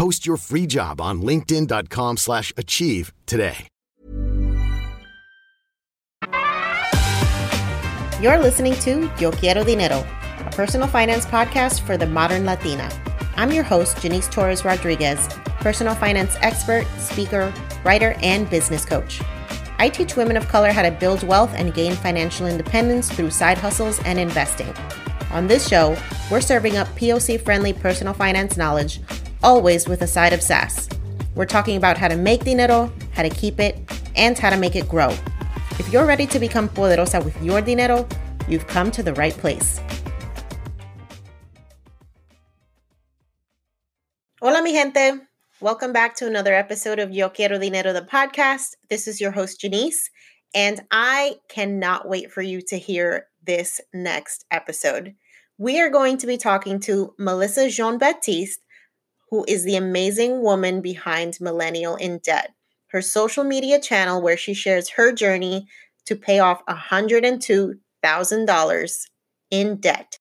Post your free job on linkedin.com slash achieve today. You're listening to Yo Quiero Dinero, a personal finance podcast for the modern Latina. I'm your host, Janice Torres Rodriguez, personal finance expert, speaker, writer, and business coach. I teach women of color how to build wealth and gain financial independence through side hustles and investing. On this show, we're serving up POC friendly personal finance knowledge, always with a side of sass. We're talking about how to make dinero, how to keep it, and how to make it grow. If you're ready to become poderosa with your dinero, you've come to the right place. Hola, mi gente. Welcome back to another episode of Yo Quiero Dinero, the podcast. This is your host, Janice, and I cannot wait for you to hear this next episode. We are going to be talking to Melissa Jean Baptiste, who is the amazing woman behind Millennial in Debt her social media channel where she shares her journey to pay off $102,000 in debt.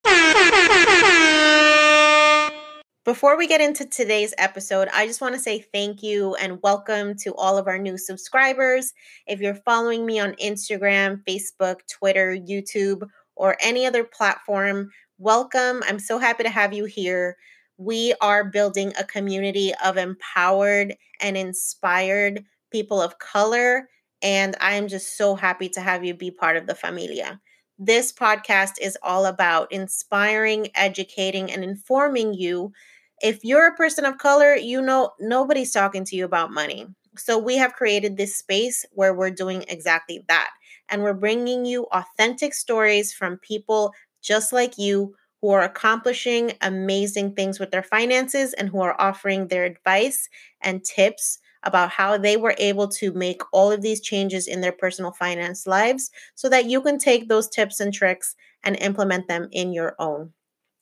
Before we get into today's episode, I just want to say thank you and welcome to all of our new subscribers. If you're following me on Instagram, Facebook, Twitter, YouTube, or any other platform, welcome. I'm so happy to have you here. We are building a community of empowered and inspired people of color. And I'm just so happy to have you be part of the familia. This podcast is all about inspiring, educating, and informing you. If you're a person of color, you know nobody's talking to you about money. So we have created this space where we're doing exactly that. And we're bringing you authentic stories from people just like you who are accomplishing amazing things with their finances and who are offering their advice and tips about how they were able to make all of these changes in their personal finance lives so that you can take those tips and tricks and implement them in your own.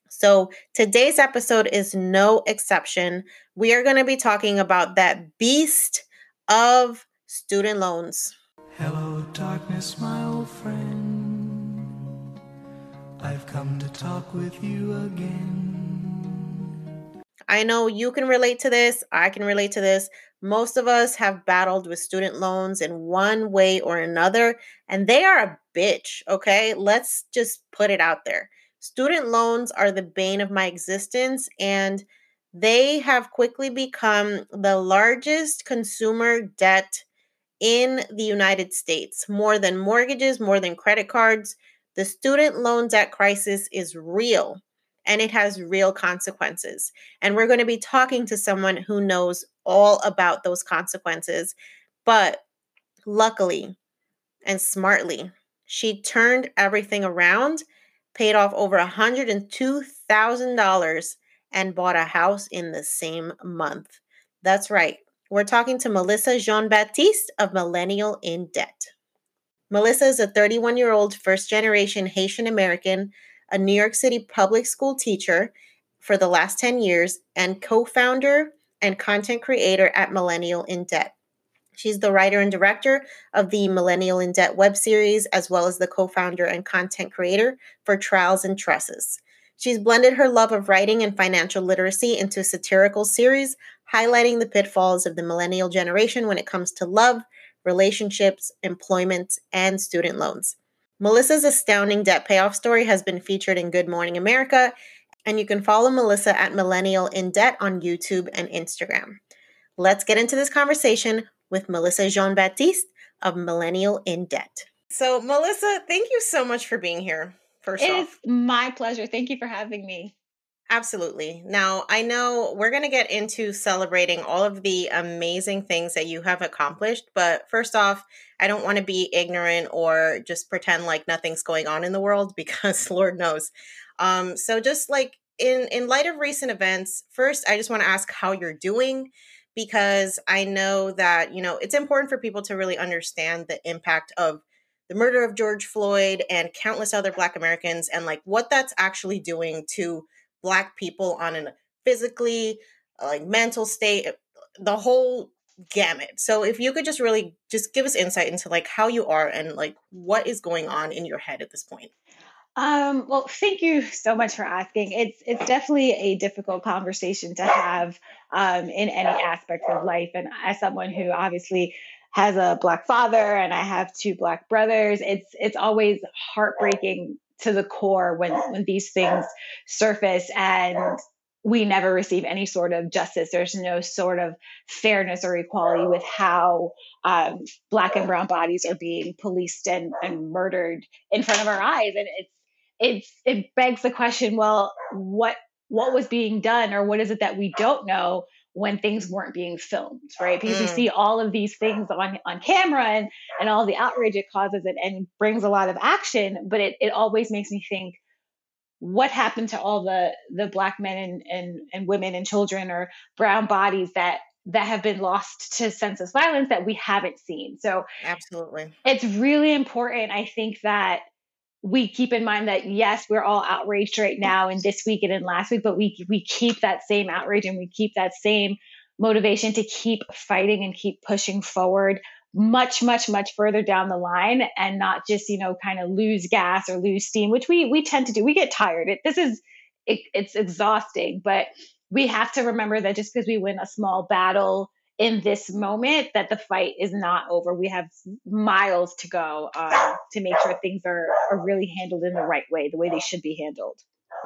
So, today's episode is no exception. We are going to be talking about that beast of student loans. Hello, darkness, my old friend. I've come to talk with you again. I know you can relate to this. I can relate to this. Most of us have battled with student loans in one way or another, and they are a bitch, okay? Let's just put it out there. Student loans are the bane of my existence, and they have quickly become the largest consumer debt in the United States. More than mortgages, more than credit cards. The student loan debt crisis is real and it has real consequences. And we're going to be talking to someone who knows all about those consequences. But luckily and smartly, She turned everything around, paid off over $102,000, and bought a house in the same month. That's right. We're talking to Melissa Jean Baptiste of Millennial in Debt. Melissa is a 31 year old first generation Haitian American, a New York City public school teacher for the last 10 years, and co founder and content creator at Millennial in Debt. She's the writer and director of the Millennial in Debt web series, as well as the co founder and content creator for Trials and Tresses. She's blended her love of writing and financial literacy into a satirical series highlighting the pitfalls of the millennial generation when it comes to love, relationships, employment, and student loans. Melissa's astounding debt payoff story has been featured in Good Morning America, and you can follow Melissa at Millennial in Debt on YouTube and Instagram. Let's get into this conversation with Melissa Jean Baptiste of Millennial in Debt. So, Melissa, thank you so much for being here. First it off, is my pleasure. Thank you for having me. Absolutely. Now, I know we're going to get into celebrating all of the amazing things that you have accomplished, but first off, I don't want to be ignorant or just pretend like nothing's going on in the world because Lord knows. Um, so just like in in light of recent events, first I just want to ask how you're doing because I know that, you know, it's important for people to really understand the impact of the murder of George Floyd and countless other black Americans and like what that's actually doing to black people on a physically like mental state the whole gamut. So if you could just really just give us insight into like how you are and like what is going on in your head at this point. Um, well, thank you so much for asking. It's it's definitely a difficult conversation to have um, in any aspect of life, and as someone who obviously has a black father and I have two black brothers, it's it's always heartbreaking to the core when when these things surface and we never receive any sort of justice. There's no sort of fairness or equality with how um, black and brown bodies are being policed and, and murdered in front of our eyes. And it's it's it begs the question, well, what what was being done or what is it that we don't know when things weren't being filmed, right? Because mm. we see all of these things on, on camera and, and all the outrage it causes and, and brings a lot of action, but it, it always makes me think, what happened to all the the black men and, and, and women and children or brown bodies that that have been lost to senseless violence that we haven't seen. So absolutely. It's really important, I think, that we keep in mind that yes, we're all outraged right now and this week and in last week, but we we keep that same outrage and we keep that same motivation to keep fighting and keep pushing forward much much much further down the line and not just you know kind of lose gas or lose steam which we we tend to do. We get tired. It, this is it, it's exhausting but we have to remember that just because we win a small battle in this moment that the fight is not over. We have miles to go um, to make sure things are, are really handled in the right way, the way they should be handled.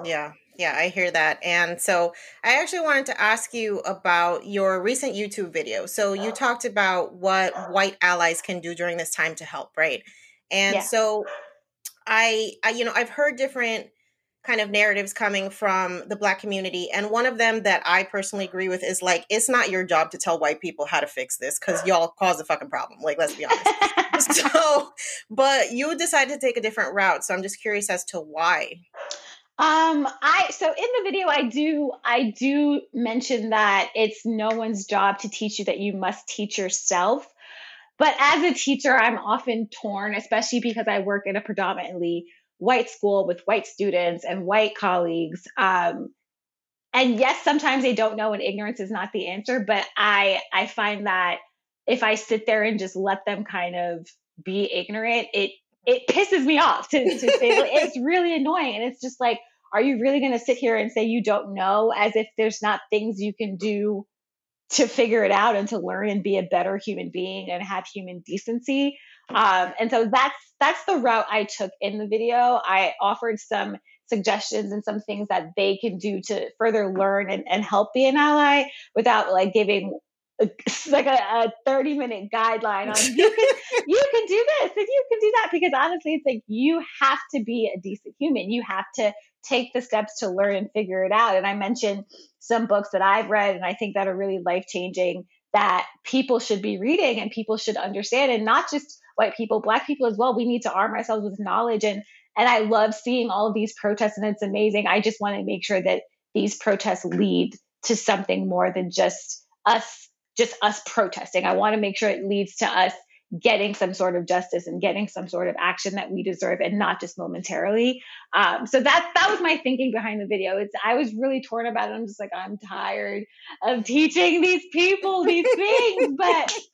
Yeah, yeah, I hear that. And so I actually wanted to ask you about your recent YouTube video. So you talked about what white allies can do during this time to help, right? And yeah. so I, I, you know, I've heard different kind of narratives coming from the black community and one of them that i personally agree with is like it's not your job to tell white people how to fix this because y'all cause a fucking problem like let's be honest. So but you decided to take a different route so i'm just curious as to why. Um i so in the video i do i do mention that it's no one's job to teach you that you must teach yourself. But as a teacher i'm often torn especially because i work in a predominantly white school with white students and white colleagues. Um, and yes, sometimes they don't know and ignorance is not the answer, but I I find that if I sit there and just let them kind of be ignorant, it it pisses me off to, to say it's really annoying. And it's just like, are you really going to sit here and say you don't know as if there's not things you can do to figure it out and to learn and be a better human being and have human decency? Um, and so that's that's the route I took in the video. I offered some suggestions and some things that they can do to further learn and, and help be an ally without like giving like a, a 30 minute guideline on you can you can do this and you can do that. Because honestly it's like you have to be a decent human. You have to take the steps to learn and figure it out. And i mentioned some books that i've read and i think that are really life changing that people should be reading and people should understand and not just white people black people as well we need to arm ourselves with knowledge. And and i love seeing all of these protests and it's amazing. I just want to make sure that these protests lead to something more than just us just us protesting. I want to make sure it leads to us getting some sort of justice and getting some sort of action that we deserve and not just momentarily. Um, so that that was my thinking behind the video. It's i was really torn about it. I'm just like i'm tired of teaching these people these things but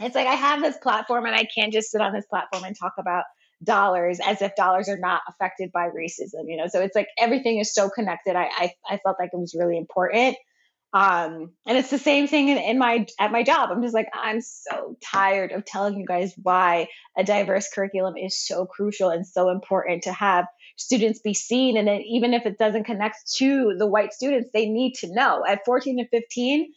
it's like i have this platform and i can't just sit on this platform and talk about dollars as if dollars are not affected by racism you know so it's like everything is so connected i i, I felt like it was really important um, and it's the same thing in, in my at my job. I'm just like, I'm so tired of telling you guys why a diverse curriculum is so crucial and so important to have students be seen. And then even if it doesn't connect to the white students, they need to know. At 14 and 15,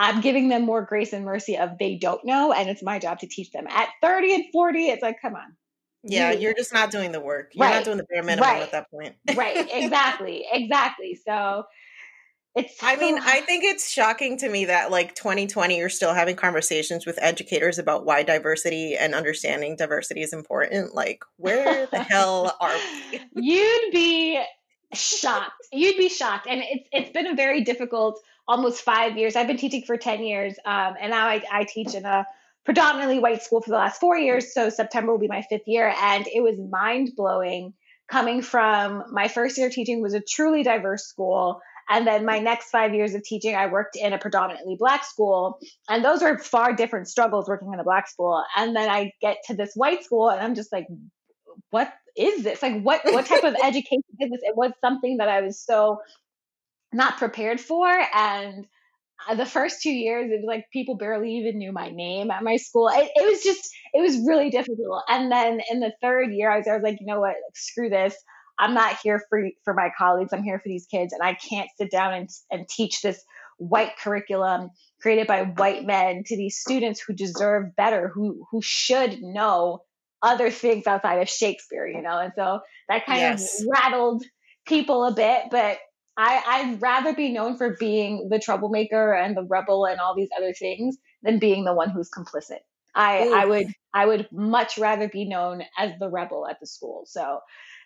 I'm giving them more grace and mercy of they don't know, and it's my job to teach them. At 30 and 40, it's like, come on. Yeah, you're just not doing the work. You're right. not doing the bare minimum right. at that point. right, exactly, exactly. So it's I mean, I think it's shocking to me that like 2020 you're still having conversations with educators about why diversity and understanding diversity is important. Like, where the hell are we? You'd be shocked. You'd be shocked. And it's it's been a very difficult almost five years. I've been teaching for 10 years. Um, and now I, I teach in a predominantly white school for the last four years. So September will be my fifth year. And it was mind blowing coming from my first year teaching was a truly diverse school and then my next five years of teaching, I worked in a predominantly black school. And those are far different struggles working in a black school. And then I get to this white school and I'm just like, what is this? Like what what type of education is this? It was something that I was so not prepared for. And uh, the first two years, it was like people barely even knew my name at my school. It, it was just, it was really difficult. And then in the third year, I was, I was like, you know what, like, screw this. I'm not here for for my colleagues. I'm here for these kids, and I can't sit down and and teach this white curriculum created by white men to these students who deserve better, who who should know other things outside of Shakespeare, you know. And so that kind yes. of rattled people a bit, but I, I'd rather be known for being the troublemaker and the rebel and all these other things than being the one who's complicit. I, I would I would much rather be known as the rebel at the school. So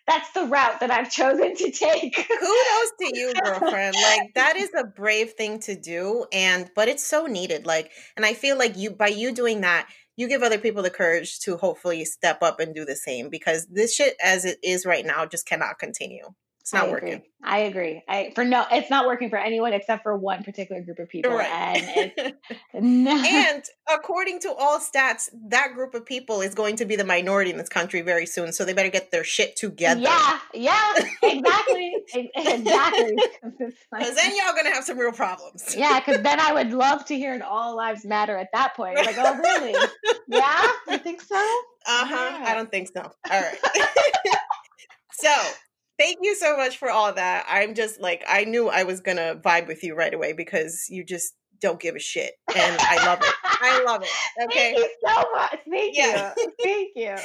that's the route that I've chosen to take. Kudos to you, girlfriend. like that is a brave thing to do and but it's so needed. Like and I feel like you by you doing that, you give other people the courage to hopefully step up and do the same because this shit as it is right now just cannot continue. It's not I working. I agree. I for no, it's not working for anyone except for one particular group of people. Right. And no. and according to all stats, that group of people is going to be the minority in this country very soon. So they better get their shit together. Yeah, yeah, exactly, exactly. Because then y'all gonna have some real problems. yeah, because then I would love to hear an all lives matter at that point. Like, oh really? yeah, you think so? Uh huh. Yeah. I don't think so. All right. so Thank you so much for all that. I'm just like I knew I was gonna vibe with you right away because you just don't give a shit, and I love it. I love it. Okay, thank you so much. Thank yeah. you. Thank you.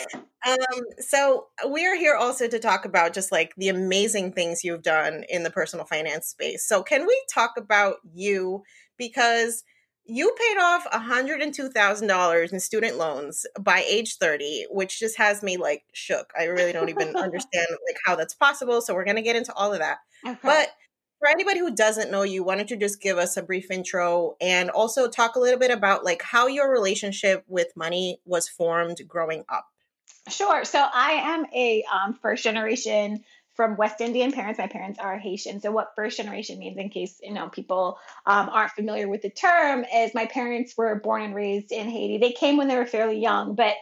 Um, so we are here also to talk about just like the amazing things you've done in the personal finance space. So can we talk about you because you paid off $102,000 in student loans by age 30, which just has me like shook. I really don't even understand like how that's possible. So we're going to get into all of that. Okay. But for anybody who doesn't know you, why don't you just give us a brief intro and also talk a little bit about like how your relationship with money was formed growing up? Sure. So I am a um, first generation from West Indian parents. My parents are Haitian. So what first generation means, in case you know people um, aren't familiar with the term, is my parents were born and raised in Haiti. They came when they were fairly young, but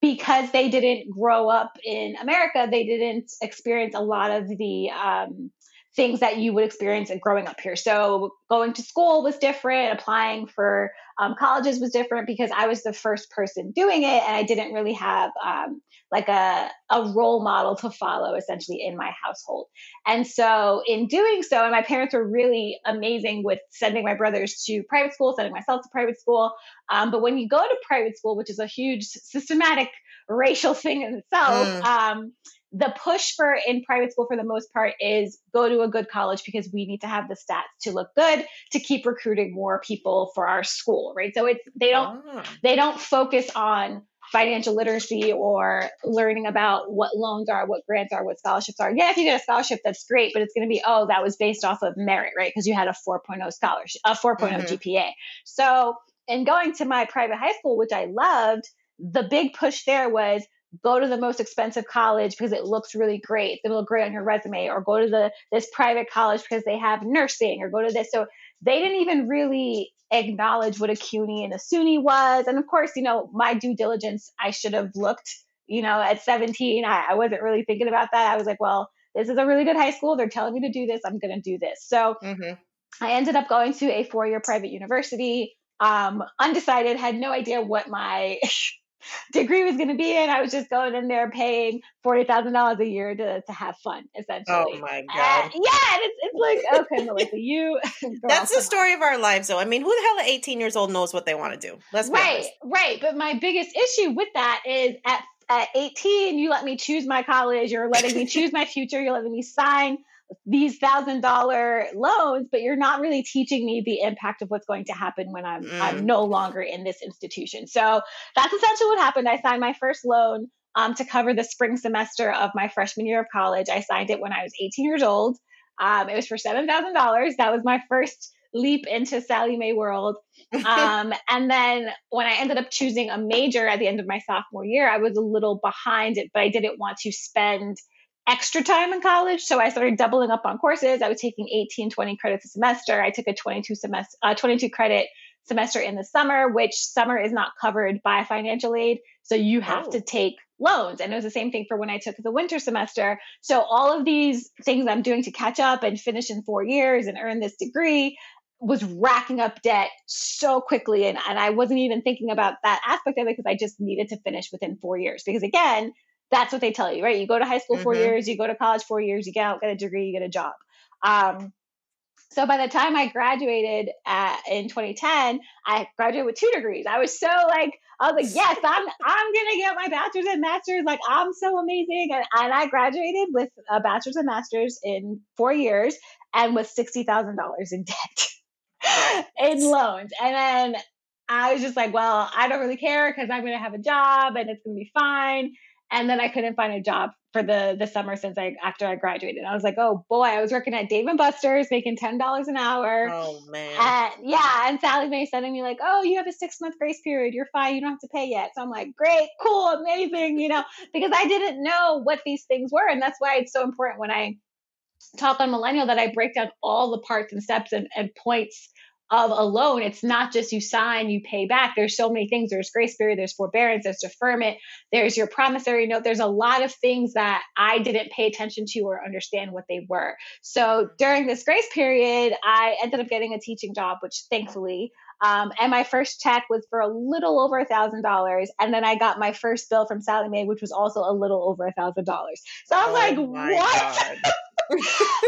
because they didn't grow up in America, they didn't experience a lot of the um, things that you would experience growing up here. So going to school was different, applying for um, colleges was different because I was the first person doing it, and I didn't really have um, like a, a role model to follow essentially in my household. And so in doing so, and my parents were really amazing with sending my brothers to private school, sending myself to private school. Um, but when you go to private school, which is a huge systematic racial thing in itself, mm. um, the push for in private school for the most part is go to a good college because we need to have the stats to look good to keep recruiting more people for our school right? So it's they don't Ah. they don't focus on financial literacy or learning about what loans are, what grants are, what scholarships are. Yeah, if you get a scholarship, that's great, but it's going to be, oh, that was based off of merit, right? Because you had a 4.0 scholarship, a 4.0 Mhm. GPA. So, in going to my private high school, which I loved, the big push there was go to the most expensive college because it looks really great. It'll look great on your resume, or go to the this private college because they have nursing, or go to this. So they didn't even really acknowledge what a CUNY and a SUNY was. And of course, you know, my due diligence, I should have looked, you know, at 17. I, I wasn't really thinking about that. I was like, well, this is a really good high school. They're telling me to do this. I'm going to do this. So Mhm. I ended up going to a four year private university, um, undecided, had no idea what my degree was going to be in. I was just going in there paying $40,000 a year to, to have fun, essentially. Oh my Uh, god. yeah, and it's, it's like, okay, Melissa, you. girl, That's the on. story of our lives, though. I mean, who the hell at 18 years old knows what they want to do? Let's Right, honest. right. But my biggest issue with that is at at 18, you let me choose my college, you're letting me choose my future, you're letting me sign these thousand dollar loans, but you're not really teaching me the impact of what's going to happen when I'm Mm. I'm no longer in this institution. So that's essentially what happened. I signed my first loan um, to cover the spring semester of my freshman year of college. I signed it when I was 18 years old. Um, it was for seven thousand dollars. That was my first leap into Sallie Mae world. Um, and then when I ended up choosing a major at the end of my sophomore year, I was a little behind it, but I didn't want to spend extra time in college. So I started doubling up on courses. I was taking 18, 20 credits a semester. I took a 22 semester, uh, 22 credit semester in the summer, which summer is not covered by financial aid. So you have Oh. to take loans. And it was the same thing for when I took the winter semester. So all of these things I'm doing to catch up and finish in four years and earn this degree was racking up debt so quickly. And, and I wasn't even thinking about that aspect of it because I just needed to finish within four years. Because again, that's what they tell you, right? You go to high school 4 Mhm. years, you go to college four years, you get out, get a degree, you get a job. Um, so by the time I graduated at, in 2010, I graduated with two degrees. I was so like, I was like, yes, I'm I'm gonna get my bachelor's and master's. Like I'm so amazing, and, and I graduated with a bachelor's and master's in four years, and with sixty thousand dollars in debt in loans. And then I was just like, well, I don't really care because I'm gonna have a job and it's gonna be fine. And then I couldn't find a job for the the summer since I after I graduated. I was like, oh boy, I was working at Dave and Buster's making ten dollars an hour. Oh man. And yeah, and Sallie Mae sending me like, oh, you have a six month grace period. You're fine. You don't have to pay yet. So I'm like, great, cool, amazing, you know, because I didn't know what these things were. And that's why it's so important when I talk on Millennial that I break down all the parts and steps and, and points of a loan. It's not just you sign, you pay back. There's so many things. There's grace period, there's forbearance, there's deferment, there's your promissory note. There's a lot of things that I didn't pay attention to or understand what they were. So during this grace period, I ended up getting a teaching job, which thankfully, um, and my first check was for a little over a thousand dollars, and then I got my first bill from Sallie Mae, which was also a little over a thousand dollars. So I was like, Oh my "What?"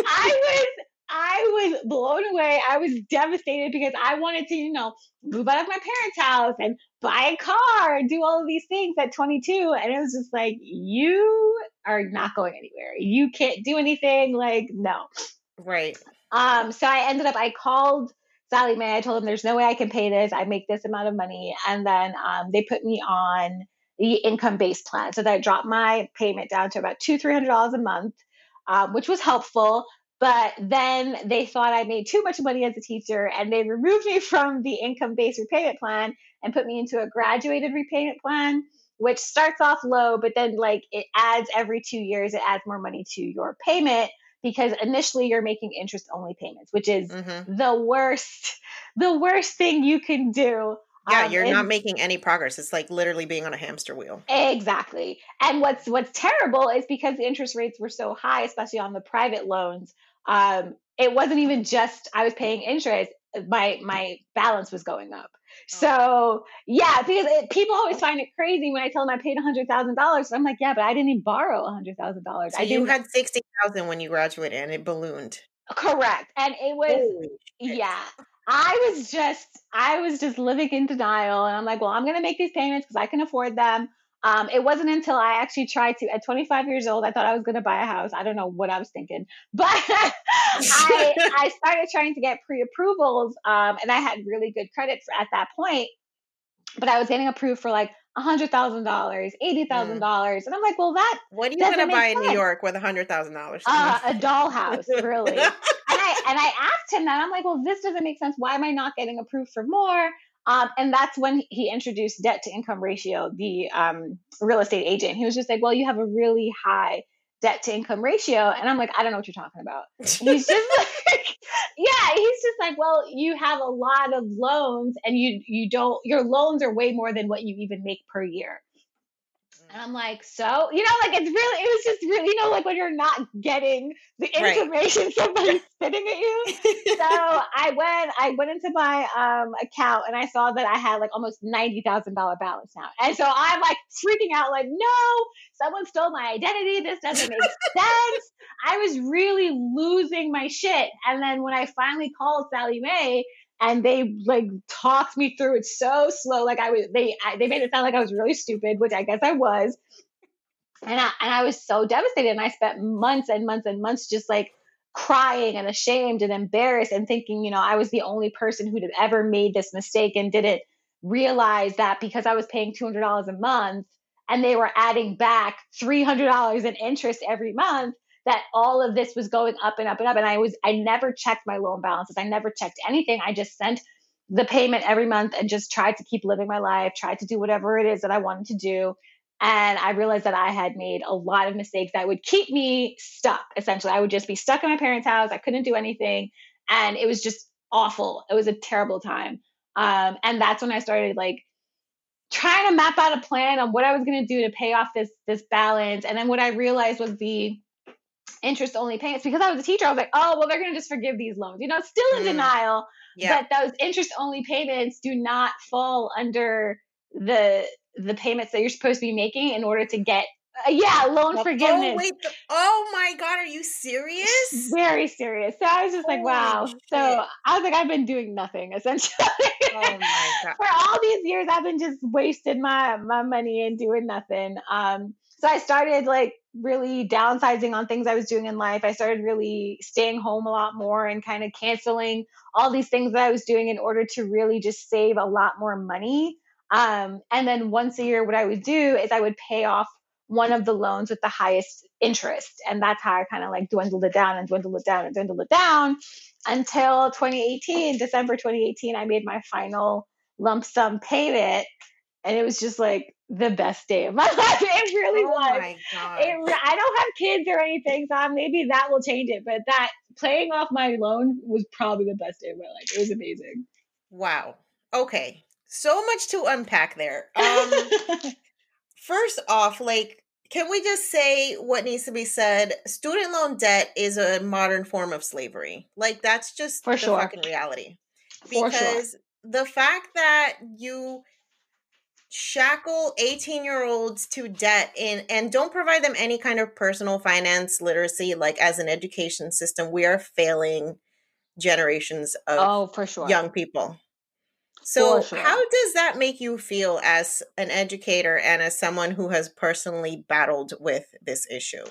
I was I was blown away. I was devastated because I wanted to, you know, move out of my parents' house and buy a car and do all of these things at 22. And it was just like, you are not going anywhere. You can't do anything. Like, no. right. Um, so I ended up, I called Sallie Mae. I told them there's no way I can pay this. I make this amount of money. And then um, they put me on the income based plan. So that dropped my payment down to about two, three hundred dollars a month, um, which was helpful. But then they thought I made too much money as a teacher and they removed me from the income based repayment plan and put me into a graduated repayment plan, which starts off low, but then like it adds every two years, it adds more money to your payment because initially you're making interest only payments, which is hmm the worst, the worst thing you can do. Yeah, Um, you're not making any progress. It's like literally being on a hamster wheel. Exactly. And what's what's terrible is because the interest rates were so high, especially on the private loans, um, it wasn't even just I was paying interest. My my balance was going up. So yeah, because it, people always find it crazy when I tell them I paid a hundred thousand dollars. I'm like, yeah, but I didn't even borrow a hundred thousand dollars. So I you didn't. had sixty thousand when you graduated, and it ballooned. correct, and it was Holy yeah i was just i was just living in denial and i'm like well i'm going to make these payments because i can afford them Um, it wasn't until I actually tried to, at 25 years old, I thought I was going to buy a house. I don't know what I was thinking, but I, I started trying to get pre approvals um, and I had really good credit for, at that point. But I was getting approved for like $100,000, $80,000. Mm. And I'm like, well, that. What are you going to buy in New York with $100,000? Uh, a dollhouse, really. and, I, and I asked him that. I'm like, well, this doesn't make sense. Why am I not getting approved for more? Um, and that's when he introduced debt to income ratio, the um, real estate agent. He was just like, well, you have a really high debt to income ratio. And I'm like, I don't know what you're talking about. he's just like, yeah, he's just like, well, you have a lot of loans and you, you don't, your loans are way more than what you even make per year. And I'm like, so, you know, like it's really, it was just really, you know, like when you're not getting the information right. somebody's spitting at you. so I went, I went into my um, account and I saw that I had like almost $90,000 balance now. And so I'm like freaking out, like, no, someone stole my identity. This doesn't make sense. I was really losing my shit. And then when I finally called Sallie Mae, and they like talked me through it so slow. Like I was, they I, they made it sound like I was really stupid, which I guess I was. And I and I was so devastated, and I spent months and months and months just like crying and ashamed and embarrassed and thinking, you know, I was the only person who'd ever made this mistake and didn't realize that because I was paying two hundred dollars a month and they were adding back three hundred dollars in interest every month that all of this was going up and up and up. And I was, I never checked my loan balances. I never checked anything. I just sent the payment every month and just tried to keep living my life, tried to do whatever it is that I wanted to do. And I realized that I had made a lot of mistakes that would keep me stuck. Essentially, I would just be stuck in my parents' house. I couldn't do anything. And it was just awful. It was a terrible time. Um, and that's when I started like trying to map out a plan on what I was going to do to pay off this this balance. And then what I realized was the interest only payments because I was a teacher. I was like, oh, well, they're going to just forgive these loans. You know, still in mm. denial yeah. that those interest only payments do not fall under the the payments that you're supposed to be making in order to get uh, yeah loan well, forgiveness. Oh, wait, the, oh my god, are you serious? Very serious. So I was just Holy like, wow. Shit. So I was like, I've been doing nothing essentially. Oh my god! For all these years, I've been just wasting my my money and doing nothing. Um, so I started like really downsizing on things I was doing in life. I started really staying home a lot more and kind of canceling all these things that I was doing in order to really just save a lot more money. Um, and then once a year, what I would do is I would pay off one of the loans with the highest interest. And that's how I kind of like dwindled it down and dwindled it down and dwindled it down until 2018, December 2018, I made my final lump sum payment. And it was just like the best day of my life. It really oh was. It, I don't have kids or anything, so maybe that will change it. But that playing off my loan was probably the best day of my life. It was amazing. Wow. Okay. So much to unpack there. Um, first off, like, can we just say what needs to be said? Student loan debt is a modern form of slavery. Like, that's just For the sure. fucking reality. Because sure. the fact that you shackle 18 year olds to debt in and don't provide them any kind of personal finance literacy like as an education system we are failing generations of oh for sure. young people so, sure. how does that make you feel as an educator and as someone who has personally battled with this issue?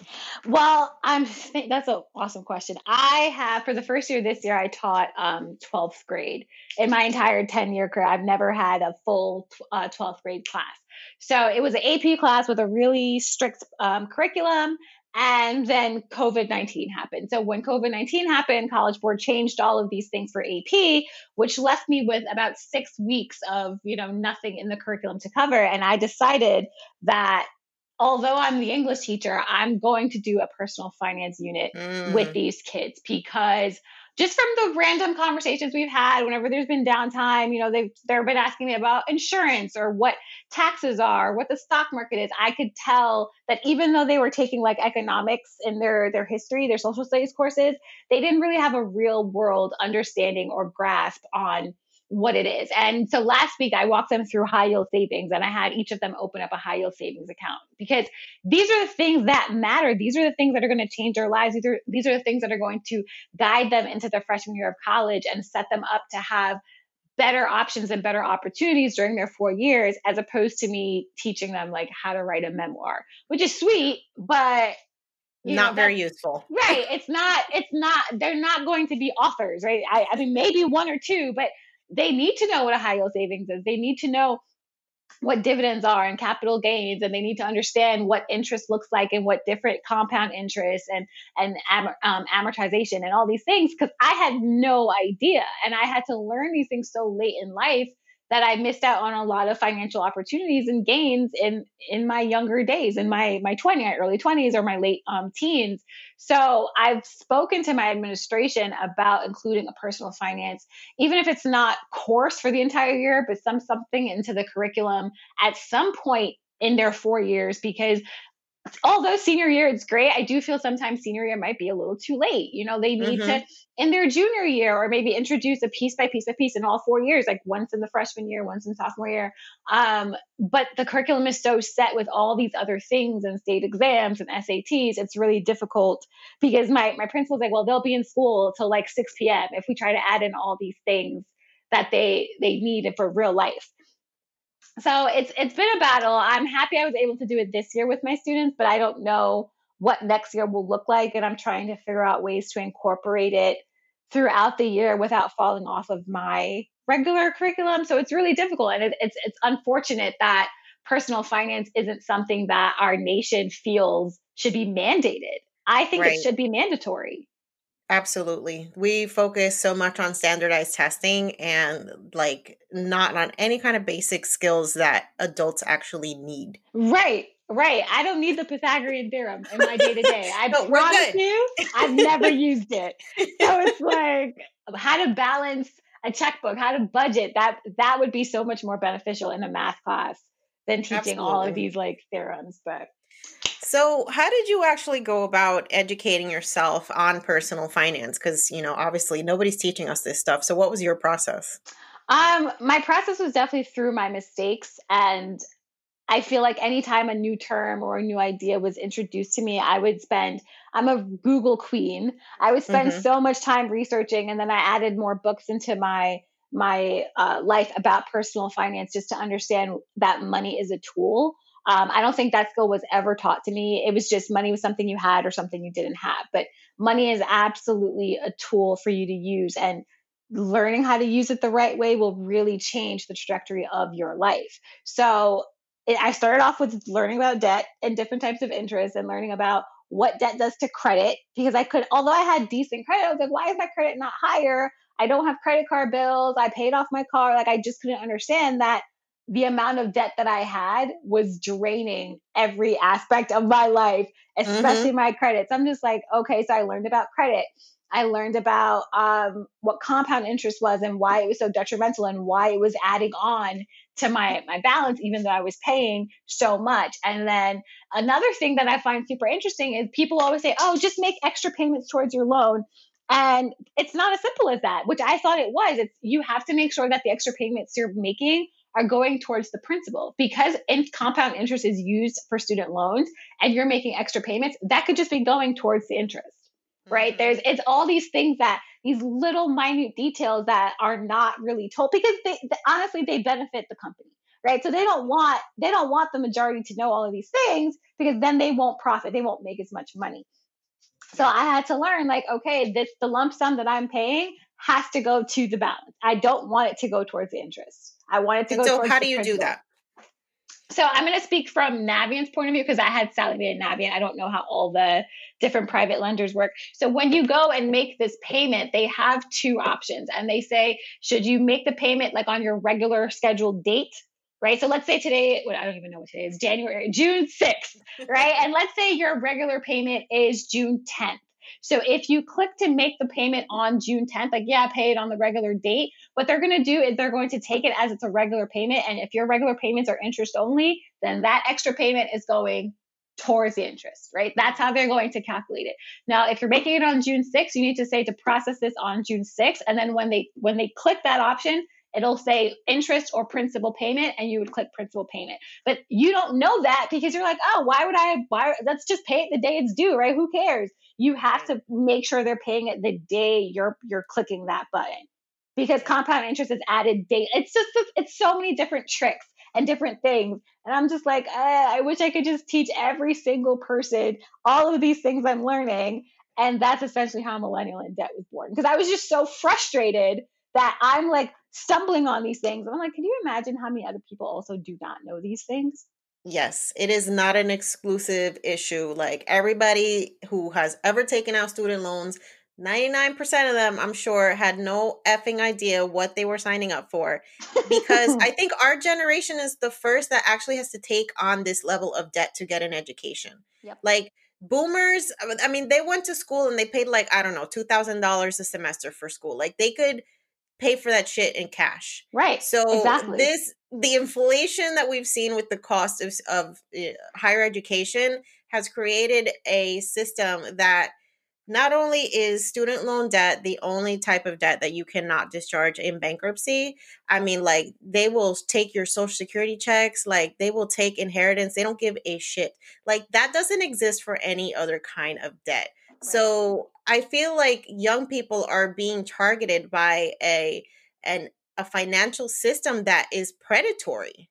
Well, I'm that's an awesome question. I have for the first year this year I taught um, 12th grade. In my entire 10 year career, I've never had a full uh, 12th grade class. So it was an AP class with a really strict um, curriculum and then COVID 19 happened. So, when COVID 19 happened, College Board changed all of these things for AP, which left me with about six weeks of, you know, nothing in the curriculum to cover. And I decided that although I'm the English teacher, I'm going to do a personal finance unit mm. with these kids because just from the random conversations we've had whenever there's been downtime you know they've they've been asking me about insurance or what taxes are what the stock market is i could tell that even though they were taking like economics in their their history their social studies courses they didn't really have a real world understanding or grasp on what it is. And so last week I walked them through high yield savings and I had each of them open up a high yield savings account because these are the things that matter. These are the things that are going to change their lives. These are these are the things that are going to guide them into their freshman year of college and set them up to have better options and better opportunities during their four years as opposed to me teaching them like how to write a memoir which is sweet but not know, very useful right it's not it's not they're not going to be authors right I, I mean maybe one or two but they need to know what a high yield savings is. They need to know what dividends are and capital gains and they need to understand what interest looks like and what different compound interest and and um, amortization and all these things because i had no idea. And i had to learn these things so late in life that I missed out on a lot of financial opportunities and gains in in my younger days, in my my 20, early 20s or my late um, teens. So I've spoken to my administration about including a personal finance, even if it's not course for the entire year, but some something into the curriculum at some point in their four years because although senior year it's great i do feel sometimes senior year might be a little too late. You know they need mm-hmm. to in their junior year or maybe introduce a piece by piece by piece in all four years like once in the freshman year once in sophomore year. Um, but the curriculum is so set with all these other things and state exams and sats it's really difficult because my my principal's like well they'll be in school till like 6 p.m if we try to add in all these things that they they need for real life so it's it's been a battle. I'm happy I was able to do it this year with my students, but I don't know what next year will look like and I'm trying to figure out ways to incorporate it throughout the year without falling off of my regular curriculum. So it's really difficult and it, it's it's unfortunate that personal finance isn't something that our nation feels should be mandated. I think right. it should be mandatory. Absolutely. We focus so much on standardized testing and like not on any kind of basic skills that adults actually need. Right. Right. I don't need the Pythagorean theorem in my day to day. I no, promise you, I've never used it. So it's like how to balance a checkbook, how to budget. That that would be so much more beneficial in a math class than teaching Absolutely. all of these like theorems. But so, how did you actually go about educating yourself on personal finance? Because, you know, obviously nobody's teaching us this stuff. So, what was your process? Um, my process was definitely through my mistakes. And I feel like anytime a new term or a new idea was introduced to me, I would spend, I'm a Google queen. I would spend mm-hmm. so much time researching. And then I added more books into my my uh, life about personal finance just to understand that money is a tool um, I don't think that skill was ever taught to me. It was just money was something you had or something you didn't have. But money is absolutely a tool for you to use. And learning how to use it the right way will really change the trajectory of your life. So it, I started off with learning about debt and different types of interest and learning about what debt does to credit because I could, although I had decent credit, I was like, why is my credit not higher? I don't have credit card bills. I paid off my car. Like I just couldn't understand that the amount of debt that I had was draining every aspect of my life, especially mm-hmm. my credits. I'm just like, okay, so I learned about credit. I learned about um, what compound interest was and why it was so detrimental and why it was adding on to my my balance, even though I was paying so much. And then another thing that I find super interesting is people always say, "Oh, just make extra payments towards your loan." And it's not as simple as that, which I thought it was. It's you have to make sure that the extra payments you're making are going towards the principal. Because in compound interest is used for student loans and you're making extra payments that could just be going towards the interest right? Mm-hmm. there's it's all these things that these little minute details that are not really told because they, they, honestly they benefit the company right? So they don't want they don't want the majority to know all of these things because then they won't profit they won't make as much money. So i had to learn like okay this the lump sum that i'm paying has to go to the balance i don't want it to go towards the interest I want it to go. Towards. So how do you do that? So I'm going to speak from Navient's point of view because I had Sallie Mae and Navient. I don't know how all the different private lenders work. So when you go and make this payment, they have two options, and they say, should you make the payment like on your regular scheduled date? Right. So let's say today, well, I don't even know what today is, January, June 6th, right? and let's say your regular payment is June 10th. So if you click to make the payment on June 10th, like, yeah, pay it on the regular date, what they're going to do is they're going to take it as it's a regular payment. And if your regular payments are interest only, then that extra payment is going towards the interest, right? That's how they're going to calculate it. Now, if you're making it on June 6th, you need to say to process this on June 6th. And then when they when they click that option, it'll say interest or principal payment and you would click principal payment but you don't know that because you're like oh why would i why let's just pay it the day it's due right who cares you have to make sure they're paying it the day you're you're clicking that button because compound interest is added date. It's just it's so many different tricks and different things. And I'm just like, uh, I wish I could just teach every single person all of these things I'm learning. And that's essentially how Millennial in Debt was born. Because I was just so frustrated that I'm like stumbling on these things. I'm like, can you imagine how many other people also do not know these things? Yes, it is not an exclusive issue. Like everybody who has ever taken out student loans 99% of them, I'm sure, had no effing idea what they were signing up for. Because I think our generation is the first that actually has to take on this level of debt to get an education. Yep. Like boomers, I mean, they went to school and they paid like, I don't know, $2,000 a semester for school. Like they could pay for that shit in cash. Right. So exactly. this, the inflation that we've seen with the cost of, of uh, higher education has created a system that – not only is student loan debt the only type of debt that you cannot discharge in bankruptcy, I mean, like they will take your social security checks, like they will take inheritance. They don't give a shit. Like that doesn't exist for any other kind of debt. Right. So I feel like young people are being targeted by a an a financial system that is predatory.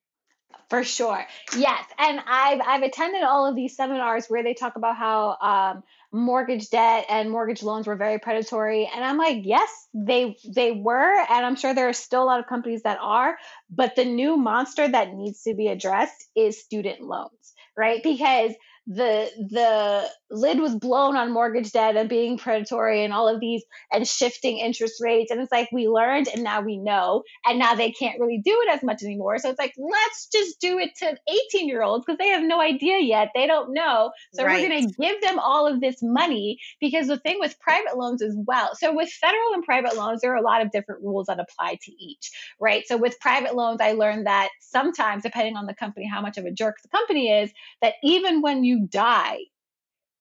For sure. Yes. And I've I've attended all of these seminars where they talk about how um, mortgage debt and mortgage loans were very predatory. And I'm like, yes, they they were, and I'm sure there are still a lot of companies that are, but the new monster that needs to be addressed is student loans, right? Because the the lid was blown on mortgage debt and being predatory and all of these and shifting interest rates. And it's like we learned and now we know. And now they can't really do it as much anymore. So it's like let's just do it to 18 year olds because they have no idea yet. They don't know. So right. we're going to give them all of this money because the thing with private loans as well so with federal and private loans there are a lot of different rules that apply to each right? So with private loans i learned that sometimes depending on the company how much of a jerk the company is that even when you you die,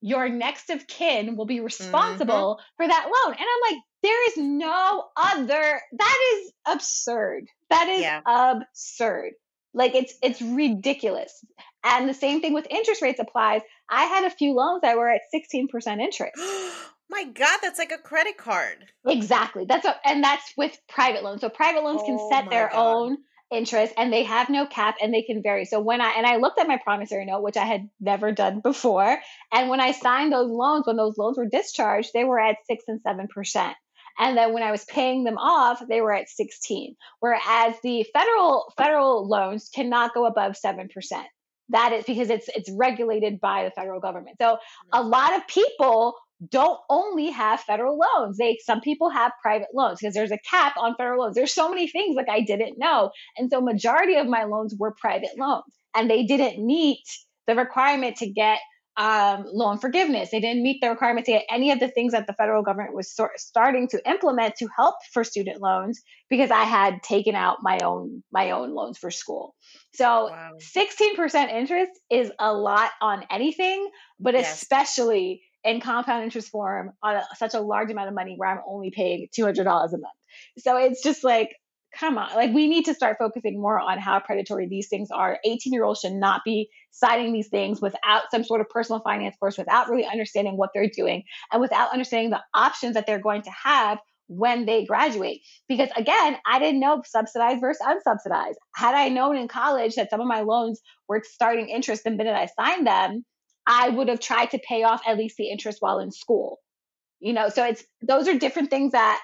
your next of kin will be responsible mm-hmm. for that loan. And I'm like, there is no other. That is absurd. That is yeah. absurd. Like it's it's ridiculous. And the same thing with interest rates applies. I had a few loans that were at 16% interest. My God, that's like a credit card. Exactly. That's a, and that's with private loans. So private loans oh can set their God. own interest and they have no cap and they can vary. So when I and I looked at my promissory note, which I had never done before, and when I signed those loans, when those loans were discharged, they were at six and seven percent. And then when I was paying them off, they were at 16. Whereas the federal federal loans cannot go above seven percent. That is because it's it's regulated by the federal government. So a lot of people don't only have federal loans. They some people have private loans because there's a cap on federal loans. There's so many things like I didn't know. And so majority of my loans were private loans and they didn't meet the requirement to get um, loan forgiveness. They didn't meet the requirement to get any of the things that the federal government was sort, starting to implement to help for student loans because I had taken out my own my own loans for school. So wow. 16% interest is a lot on anything, but yes. especially in compound interest form on a, such a large amount of money where I'm only paying $200 a month. So it's just like, come on, like we need to start focusing more on how predatory these things are. 18 year olds should not be signing these things without some sort of personal finance course, without really understanding what they're doing, and without understanding the options that they're going to have when they graduate. Because again, I didn't know subsidized versus unsubsidized. Had I known in college that some of my loans were starting interest the minute I signed them, I would have tried to pay off at least the interest while in school. You know, so it's those are different things that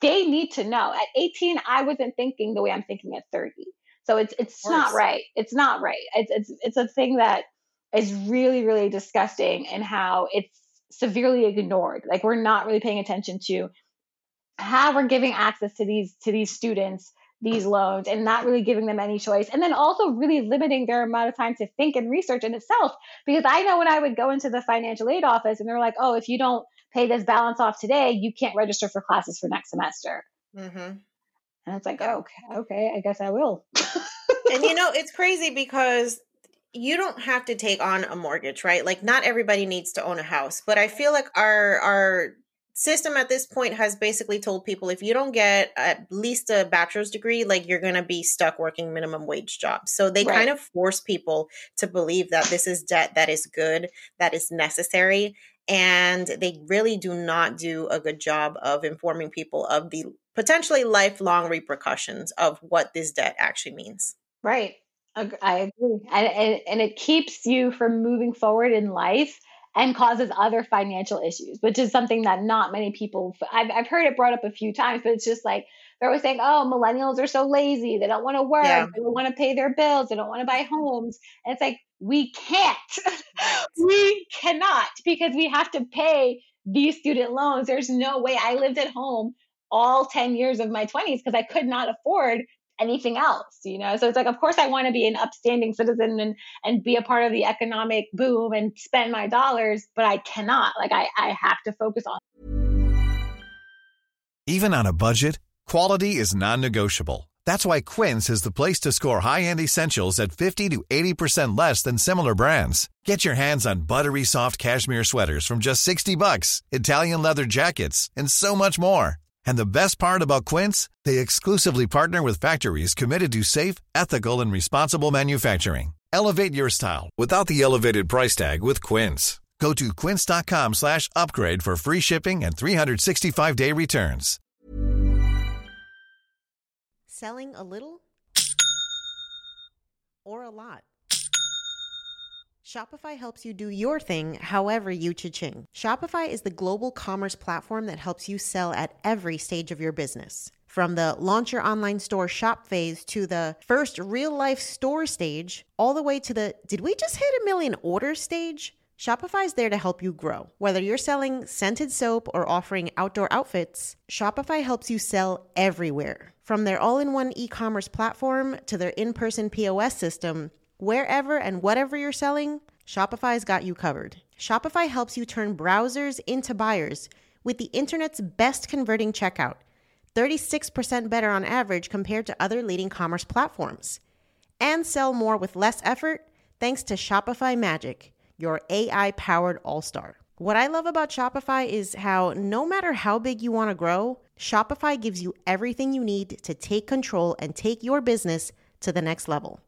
they need to know. At 18, I wasn't thinking the way I'm thinking at 30. So it's it's not right. It's not right. It's it's it's a thing that is really really disgusting and how it's severely ignored. Like we're not really paying attention to how we're giving access to these to these students these loans and not really giving them any choice. And then also really limiting their amount of time to think and research in itself. Because I know when I would go into the financial aid office and they're like, oh, if you don't pay this balance off today, you can't register for classes for next semester. Mm-hmm. And it's like, oh, okay, okay, I guess I will. and you know, it's crazy because you don't have to take on a mortgage, right? Like not everybody needs to own a house, but I feel like our our system at this point has basically told people if you don't get at least a bachelor's degree like you're going to be stuck working minimum wage jobs so they right. kind of force people to believe that this is debt that is good that is necessary and they really do not do a good job of informing people of the potentially lifelong repercussions of what this debt actually means. Right. I agree. And, and, and it keeps you from moving forward in life and causes other financial issues, which is something that not many people, I've, I've heard it brought up a few times, but it's just like they're always saying, oh, millennials are so lazy. They don't want to work. Yeah. They don't want to pay their bills. They don't want to buy homes. And it's like, we can't. we cannot because we have to pay these student loans. There's no way I lived at home all 10 years of my 20s because I could not afford anything else you know? So it's like of course i want to be an upstanding citizen and and be a part of the economic boom and spend my dollars but i cannot. Like i i have to focus on even on a budget quality is non-negotiable. That's why quince is the place to score high-end essentials at 50 to 80% less than similar brands. Get your hands on buttery soft cashmere sweaters from just 60 bucks italian leather jackets and so much more and the best part about Quince, they exclusively partner with factories committed to safe, ethical and responsible manufacturing. Elevate your style without the elevated price tag with Quince. Go to quince.com/upgrade for free shipping and 365-day returns. Selling a little or a lot. Shopify helps you do your thing however you cha-ching. Shopify is the global commerce platform that helps you sell at every stage of your business. From the launch your online store shop phase to the first real life store stage, all the way to the did we just hit a million orders stage? Shopify is there to help you grow. Whether you're selling scented soap or offering outdoor outfits, Shopify helps you sell everywhere. From their all in one e commerce platform to their in person POS system, Wherever and whatever you're selling, Shopify's got you covered. Shopify helps you turn browsers into buyers with the internet's best converting checkout, 36% better on average compared to other leading commerce platforms. And sell more with less effort thanks to Shopify Magic, your AI powered all star. What I love about Shopify is how no matter how big you want to grow, Shopify gives you everything you need to take control and take your business to the next level.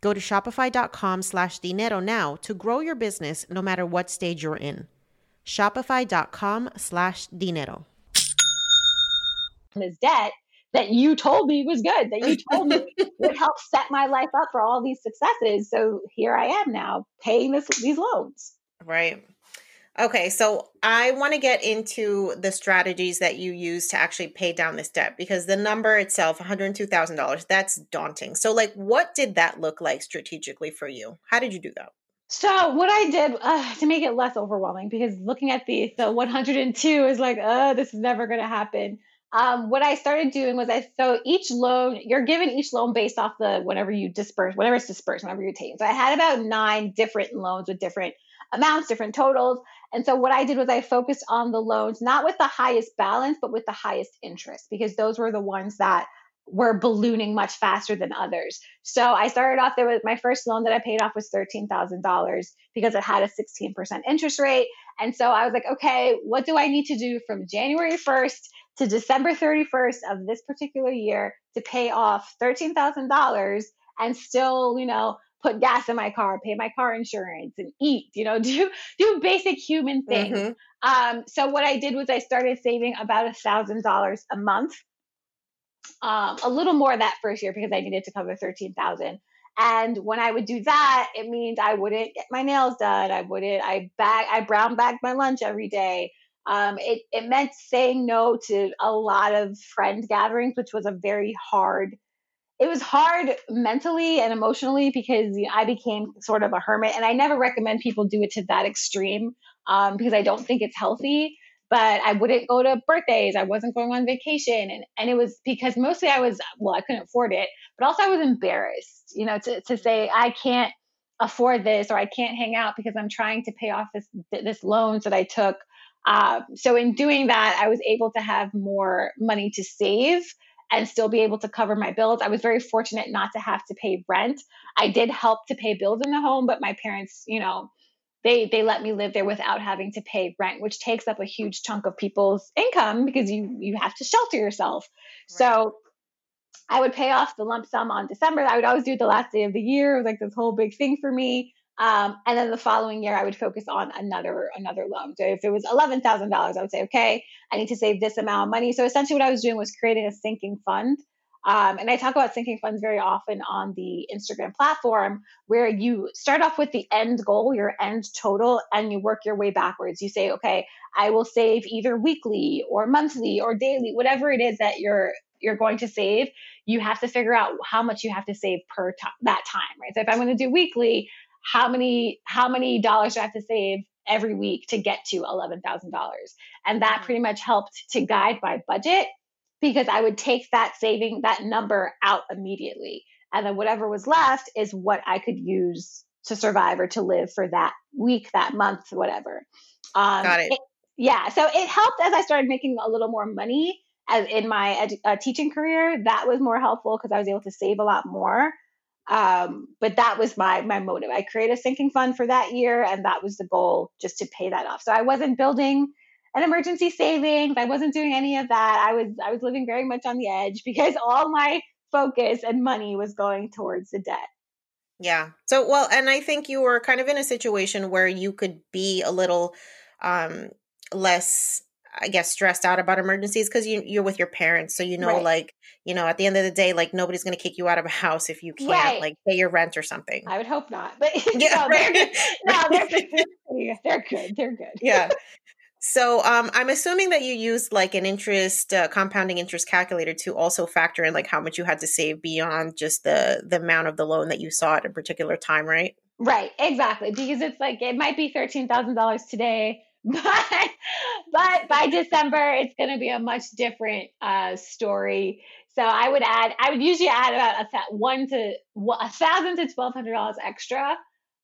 Go to shopify.com slash dinero now to grow your business no matter what stage you're in. Shopify.com slash dinero. His debt that you told me was good, that you told me would help set my life up for all these successes. So here I am now paying this, these loans. Right. Okay, so I want to get into the strategies that you use to actually pay down this debt because the number itself, $102,000, that's daunting. So, like, what did that look like strategically for you? How did you do that? So, what I did uh, to make it less overwhelming, because looking at the, the 102 is like, uh, this is never going to happen. Um, what I started doing was I so each loan you're given each loan based off the whatever you disperse, whatever it's dispersed, whatever you're taking. So I had about nine different loans with different amounts, different totals. And so what I did was I focused on the loans, not with the highest balance, but with the highest interest, because those were the ones that were ballooning much faster than others. So I started off there with my first loan that I paid off was $13,000 because it had a 16% interest rate. And so I was like, okay, what do I need to do from January 1st to December 31st of this particular year to pay off $13,000 and still, you know, put gas in my car, pay my car insurance, and eat. You know, do do basic human things. Mm-hmm. Um, so what I did was I started saving about a thousand dollars a month, um, a little more that first year because I needed to cover thirteen thousand. And when I would do that, it means I wouldn't get my nails done. I wouldn't. I bag. I brown bagged my lunch every day. Um, it it meant saying no to a lot of friend gatherings, which was a very hard it was hard mentally and emotionally because you know, I became sort of a hermit. And I never recommend people do it to that extreme um, because I don't think it's healthy. But I wouldn't go to birthdays. I wasn't going on vacation. And, and it was because mostly I was, well, I couldn't afford it, but also I was embarrassed, you know, to, to say I can't afford this or I can't hang out because I'm trying to pay off this, this loans that I took Um, so in doing that, I was able to have more money to save and still be able to cover my bills. I was very fortunate not to have to pay rent. I did help to pay bills in the home, but my parents, you know, they they let me live there without having to pay rent, which takes up a huge chunk of people's income because you you have to shelter yourself. Right. So I would pay off the lump sum on December. I would always do it the last day of the year. It was like this whole big thing for me. Um, and then the following year, I would focus on another another loan. So if it was eleven thousand dollars, I would say, okay, I need to save this amount of money. So essentially, what I was doing was creating a sinking fund. Um, and I talk about sinking funds very often on the Instagram platform, where you start off with the end goal, your end total, and you work your way backwards. You say, okay, I will save either weekly or monthly or daily, whatever it is that you're you're going to save. You have to figure out how much you have to save per time that time, right? So if I'm going to do weekly, how many how many dollars do I have to save every week to get to $11,000? And that mm-hmm. pretty much helped to guide my budget because I would take that saving that number out immediately. And then whatever was left is what I could use to survive or to live for that week, that month, whatever. Um, Got it. it. Yeah. So it helped as I started making a little more money as in my edu- uh, teaching career. That was more helpful because I was able to save a lot more. Um, but that was my my motive. I created a sinking fund for that year, and that was the goal, just to pay that off. So I wasn't building an emergency savings. I wasn't doing any of that. I was I was living very much on the edge because all my focus and money was going towards the debt. Yeah. So well, and I think you were kind of in a situation where you could be a little um less I guess stressed out about emergencies because you you're with your parents, so you know, right. like you know, at the end of the day, like nobody's gonna kick you out of a house if you can't right. like pay your rent or something. I would hope not, but yeah, no, they're, no, they're, they're good. They're good. Yeah. So um, I'm assuming that you used like an interest uh, compounding interest calculator to also factor in like how much you had to save beyond just the the amount of the loan that you saw at a particular time, right? Right, exactly. Because it's like it might be thirteen thousand dollars today but but by December it's going to be a much different uh, story. So I would add, I would usually add about a one to a thousand to twelve hundred dollars extra.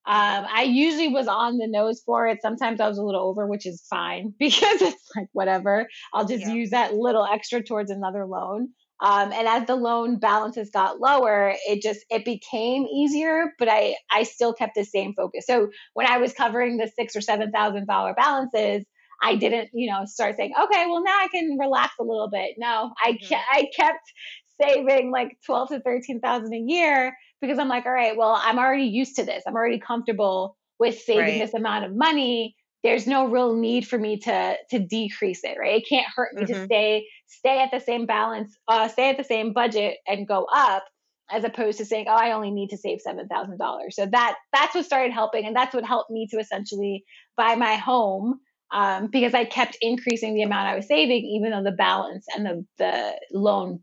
Um, I usually was on the nose for it. Sometimes I was a little over, which is fine because it's like whatever. I'll just yeah. use that little extra towards another loan. Um, and as the loan balances got lower, it just it became easier, but I I still kept the same focus. So when I was covering the six or seven thousand dollar balances, I didn't you know start saying, okay, well now I can relax a little bit. No, I mm-hmm. ke- I kept saving like twelve to thirteen thousand a year because I'm like, all right, well I'm already used to this. I'm already comfortable with saving right. this amount of money there's no real need for me to to decrease it right? It can't hurt me mm-hmm. to stay stay at the same balance uh, stay at the same budget and go up as opposed to saying oh i only need to save $7000 so that that's what started helping and that's what helped me to essentially buy my home um, because i kept increasing the amount i was saving even though the balance and the, the loan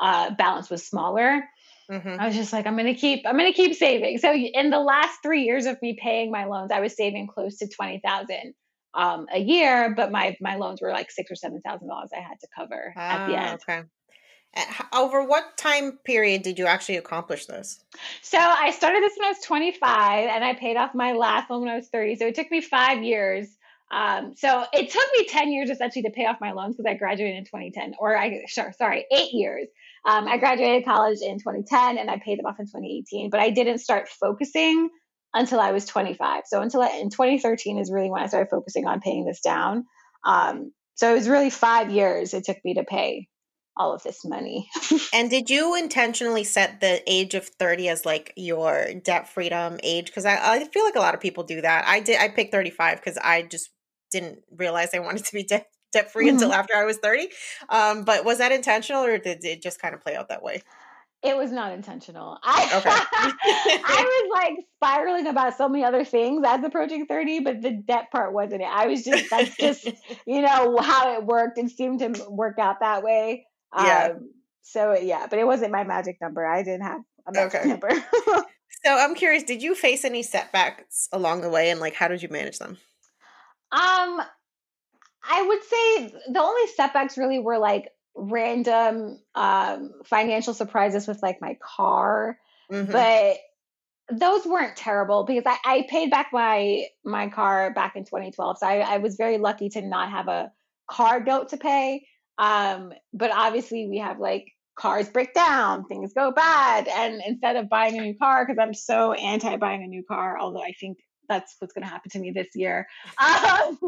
uh, balance was smaller Mm-hmm. I was just like, I'm gonna keep, I'm gonna keep saving. So in the last three years of me paying my loans, I was saving close to twenty thousand um, a year, but my my loans were like six or seven thousand dollars I had to cover at the ah, end. Okay. Over what time period did you actually accomplish this? So I started this when I was 25, and I paid off my last loan when I was 30. So it took me five years. Um, so it took me 10 years essentially to pay off my loans because I graduated in 2010, or I sure, sorry, eight years um, I graduated college in 2010 and I paid them off in 2018, but I didn't start focusing until I was 25. So until I, in 2013 is really when I started focusing on paying this down. Um, so it was really five years it took me to pay all of this money. and did you intentionally set the age of 30 as like your debt freedom age? Because I, I feel like a lot of people do that. I did. I picked 35 because I just didn't realize I wanted to be debt debt free mm-hmm. until after I was 30. Um, but was that intentional or did it just kind of play out that way? It was not intentional. I okay. I was like spiraling about so many other things as approaching 30, but the debt part wasn't it. I was just that's just, you know, how it worked. It seemed to work out that way. Yeah. Um, so yeah, but it wasn't my magic number. I didn't have a magic okay. number. so I'm curious, did you face any setbacks along the way and like how did you manage them? Um, I would say the only setbacks really were like random um, financial surprises with like my car. Mm-hmm. But those weren't terrible because I, I paid back my my car back in 2012. So I, I was very lucky to not have a car note to pay. Um, but obviously we have like cars break down, things go bad. And instead of buying a new car, because I'm so anti buying a new car, although I think that's what's going to happen to me this year. Um,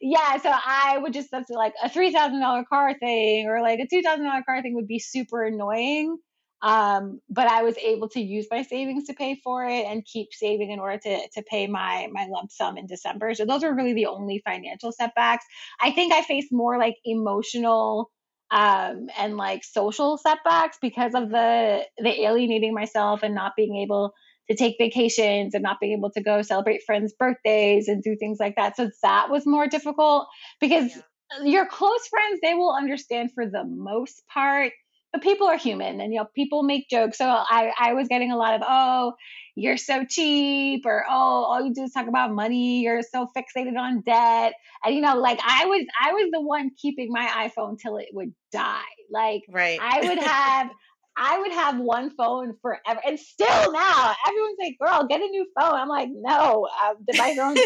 yeah, so I would just to like a three thousand dollar car thing or like a two thousand dollar car thing would be super annoying. Um, but I was able to use my savings to pay for it and keep saving in order to to pay my my lump sum in December. So those were really the only financial setbacks. I think I faced more like emotional um, and like social setbacks because of the the alienating myself and not being able to take vacations and not being able to go celebrate friends' birthdays and do things like that. So that was more difficult because yeah. your close friends, they will understand for the most part, but people are human and you know, people make jokes. So I, I was getting a lot of, oh, you're so cheap, or oh, all you do is talk about money, you're so fixated on debt. And you know, like I was I was the one keeping my iPhone till it would die. Like right. I would have I would have one phone forever. And still now, everyone's like, girl, get a new phone. I'm like, no, uh, my phone,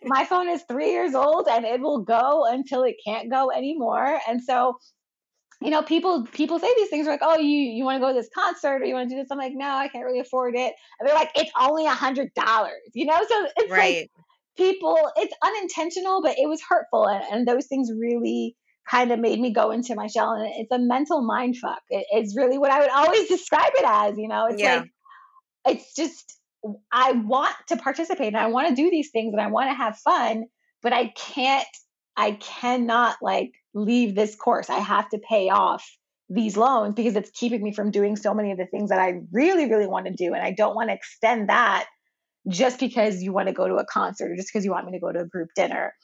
my phone is three years old and it will go until it can't go anymore. And so, you know, people, people say these things like, oh, you, you want to go to this concert or you want to do this? I'm like, no, I can't really afford it. And they're like, it's only a hundred dollars, you know? So it's right. like people, it's unintentional, but it was hurtful. And, and those things really, kind of made me go into my shell and it's a mental mind fuck. It, it's really what i would always describe it as you know? It's yeah. like it's just i want to participate and i want to do these things and i want to have fun but i can't i cannot like leave this course. I have to pay off these loans because it's keeping me from doing so many of the things that i really really want to do and i don't want to extend that just because you want to go to a concert or just because you want me to go to a group dinner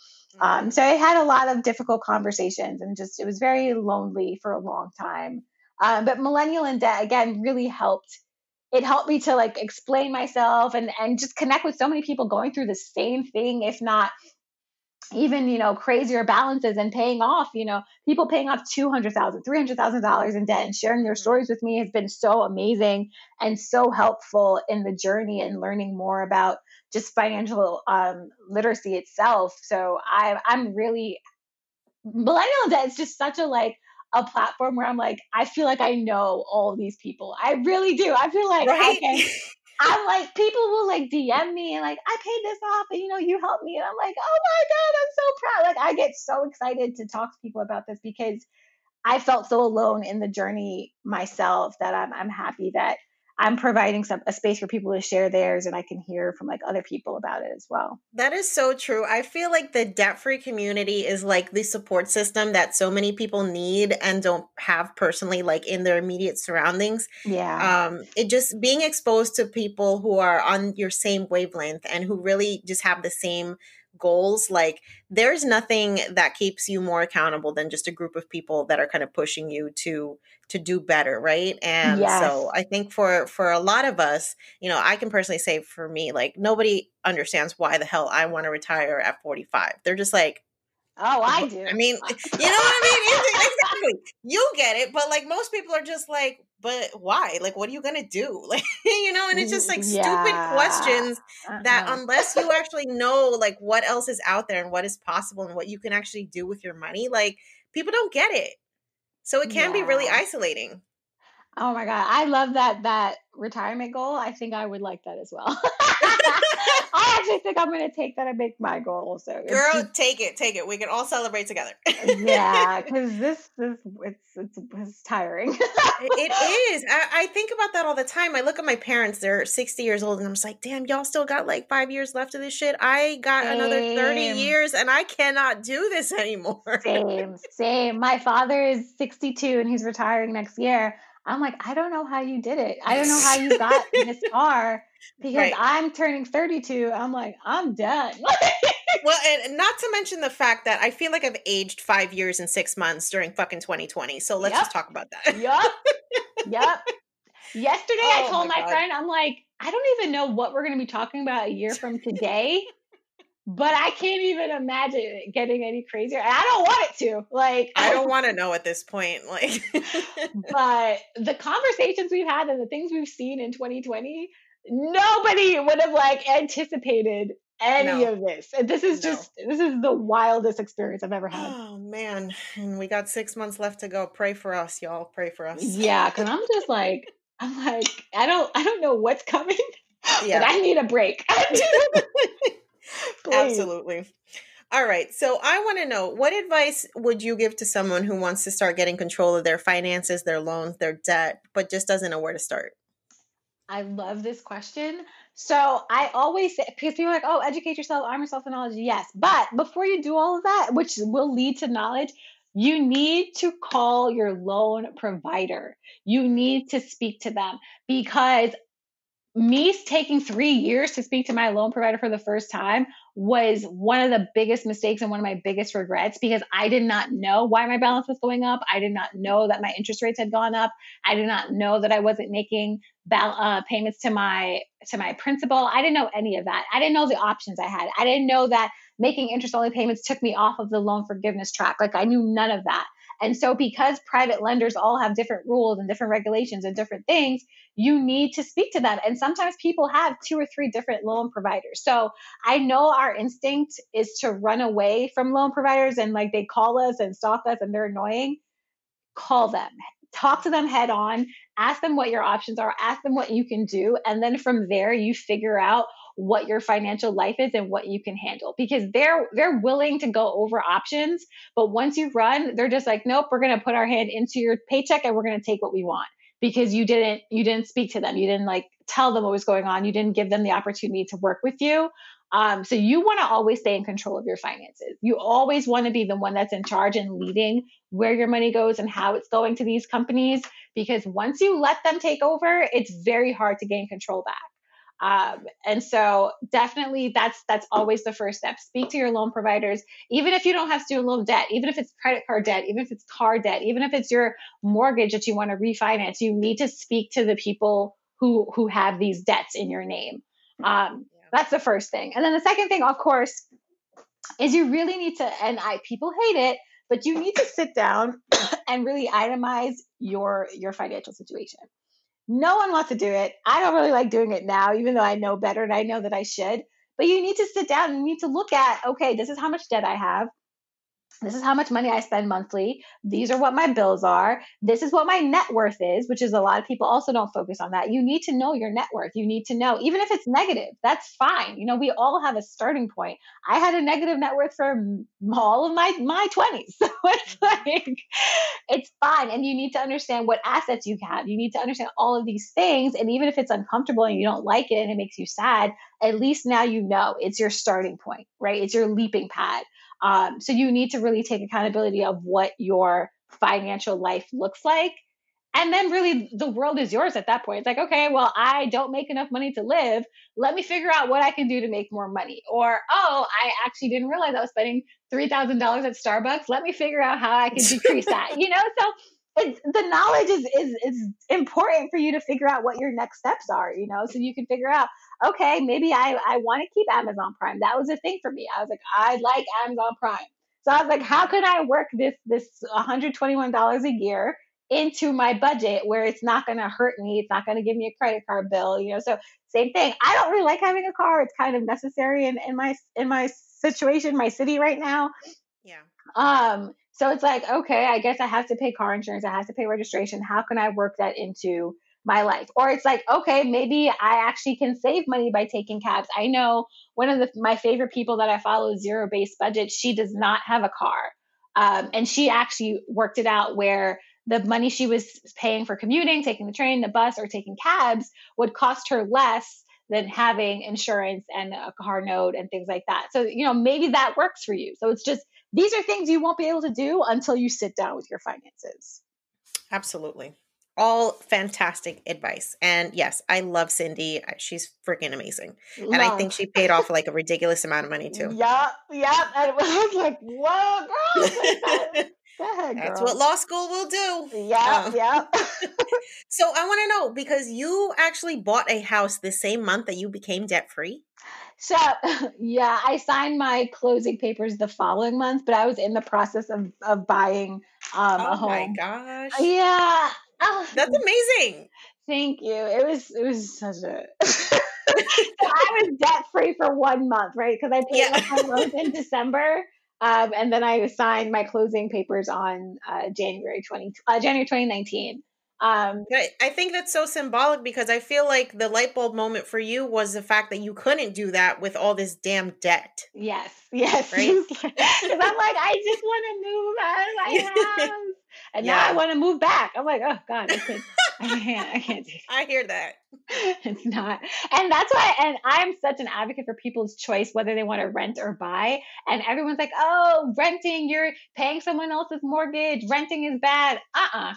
um, so I had a lot of difficult conversations and just it was very lonely for a long time. Um, but Millennial in Debt again really helped. It helped me to like explain myself and and just connect with so many people going through the same thing, if not even you know crazier balances and paying off you know people paying off $200000 $300000 in debt and sharing their mm-hmm. stories with me has been so amazing and so helpful in the journey and learning more about just financial um, literacy itself. So I, I'm really millennial debt is just such a like a platform where I'm like, I feel like I know all these people. I really do. I feel like right? Can. I'm like, people will like DM me and like, I paid this off and you know, you helped me. And I'm like, oh my God, I'm so proud. Like, I get so excited to talk to people about this because I felt so alone in the journey myself that I'm, I'm happy that I'm providing some a space for people to share theirs and I can hear from like other people about it as well. That is so true. I feel like the debt-free community is like the support system that so many people need and don't have personally like in their immediate surroundings. Yeah. Um it just being exposed to people who are on your same wavelength and who really just have the same goals like there's nothing that keeps you more accountable than just a group of people that are kind of pushing you to to do better right and yes. so i think for for a lot of us you know i can personally say for me like nobody understands why the hell i want to retire at 45 they're just like Oh, I do. I mean, you know what I mean? exactly. You get it, but like most people are just like, but why? Like, what are you gonna do? Like, you know, and it's just like yeah. stupid questions uh-uh. that unless you actually know like what else is out there and what is possible and what you can actually do with your money, like people don't get it. So it can yeah. be really isolating. Oh my god, I love that that retirement goal. I think I would like that as well. I actually think I'm going to take that and make my goal also. Girl, just, take it, take it. We can all celebrate together. yeah, because this, this, it's, it's, it's tiring. it is. I, I, think about that all the time. I look at my parents; they're 60 years old, and I'm just like, damn, y'all still got like five years left of this shit. I got same. another 30 years, and I cannot do this anymore. same, same. My father is 62, and he's retiring next year. I'm like, I don't know how you did it. I don't know how you got this far because right. I'm turning 32. I'm like, I'm done. well, and not to mention the fact that I feel like I've aged five years and six months during fucking 2020. So let's yep. just talk about that. yep. Yep. Yesterday, oh, I told my, my friend, I'm like, I don't even know what we're going to be talking about a year from today but I can't even imagine it getting any crazier. And I don't want it to. Like I don't want to know at this point. Like but the conversations we've had and the things we've seen in 2020, nobody would have like anticipated any No. of this. And this is No. just this is the wildest experience I've ever had. Oh man, and we got six months left to go. Pray for us, y'all. Pray for us. Yeah, because I'm just like I'm like I don't I don't know what's coming, Yeah. but I need a break. Absolutely. All right. So I want to know what advice would you give to someone who wants to start getting control of their finances, their loans, their debt, but just doesn't know where to start? I love this question. So I always say because people are like, oh, educate yourself, arm yourself with knowledge. Yes, but before you do all of that, which will lead to knowledge, you need to call your loan provider. You need to speak to them because me taking three years to speak to my loan provider for the first time was one of the biggest mistakes and one of my biggest regrets because I did not know why my balance was going up. I did not know that my interest rates had gone up. I did not know that I wasn't making bal- uh, payments to my to my principal. I didn't know any of that. I didn't know the options I had. I didn't know that making interest only payments took me off of the loan forgiveness track. Like I knew none of that. And so because private lenders all have different rules and different regulations and different things, you need to speak to them. And sometimes people have two or three different loan providers. So I know our instinct is to run away from loan providers and like they call us and stalk us and they're annoying. Call them, talk to them head on, ask them what your options are, ask them what you can do. And then from there, you figure out what your financial life is and what you can handle. Because they're they're willing to go over options but once you run they're just like nope we're going to put our hand into your paycheck and we're going to take what we want. Because you didn't you didn't speak to them. You didn't like tell them what was going on. You didn't give them the opportunity to work with you. Um, so you want to always stay in control of your finances. You always want to be the one that's in charge and leading where your money goes and how it's going to these companies because once you let them take over it's very hard to gain control back um, and so definitely that's that's always the first step. Speak to your loan providers. Even if you don't have student loan debt even if it's credit card debt even if it's car debt even if it's your mortgage that you want to refinance you need to speak to the people who who have these debts in your name. Um, that's the first thing. And then the second thing of course is you really need to and i people hate it but you need to sit down and really itemize your your financial situation no one wants to do it. I don't really like doing it now, even though I know better and I know that I should. But you need to sit down and you need to look at okay, this is how much debt I have. This is how much money I spend monthly. These are what my bills are. This is what my net worth is, which is a lot of people also don't focus on that. You need to know your net worth. You need to know, even if it's negative, that's fine. You know, we all have a starting point. I had a negative net worth for all of my my 20s. So it's mm-hmm. like it's fine. And you need to understand what assets you have. You need to understand all of these things. And even if it's uncomfortable and you don't like it and it makes you sad, at least now you know it's your starting point, right? It's your leaping pad. Um, so you need to really take accountability of what your financial life looks like. And then really the world is yours at that point. It's like, okay, well, I don't make enough money to live. Let me figure out what I can do to make more money. Or, oh, I actually didn't realize I was spending $3,000 at Starbucks. Let me figure out how I can decrease that, you know? So it, the knowledge is, is, is important for you to figure out what your next steps are, you know? So you can figure out, okay, maybe I, I want to keep Amazon Prime. That was a thing for me. I was like, I like Amazon Prime. So I was like, how can I work this this $121 a year into my budget where it's not going to hurt me? It's not going to give me a credit card bill, you know. So same thing. I don't really like having a car. It's kind of necessary in, in my in my situation, my city right now. Yeah. Um, so it's like, okay, I guess I have to pay car insurance, I have to pay registration. How can I work that into my life? Or it's like, okay, maybe I actually can save money by taking cabs. I know one of the, my favorite people that I follow, Zero Based Budget, she does not have a car. Um, and she actually worked it out where the money she was paying for commuting, taking the train, the bus, or taking cabs would cost her less than having insurance and a car note and things like that. So, you know, maybe that works for you. So it's just, these are things you won't be able to do until you sit down with your finances. Absolutely. All fantastic advice. And yes, I love Cindy. She's freaking amazing. And I think she paid off like a ridiculous amount of money too. Yeah, yeah. And it was like, whoa, girl. Ahead, That's what law school will do. Yeah, Um, yeah. So I want to know because you actually bought a house the same month that you became debt free. So, yeah, I signed my closing papers the following month, but I was in the process of, of buying um, a home. Oh my gosh. Yeah. Oh, That's amazing. Thank you. It was it was such a. so I was debt free for one month, right? Because I paid yeah. my loans in December, um, and then I signed my closing papers on uh, January twenty uh, January twenty nineteen. Um, I think that's so symbolic because I feel like the light bulb moment for you was the fact that you couldn't do that with all this damn debt. Yes, yes. Right? I'm like, I just want to move out of my house. And yeah. now I want to move back. I'm like, oh God, I, could, I can't, I can't do I hear that. It's not. And that's why, and I'm such an advocate for people's choice, whether they want to rent or buy. And everyone's like, oh, renting, you're paying someone else's mortgage. Renting is bad. Uh-uh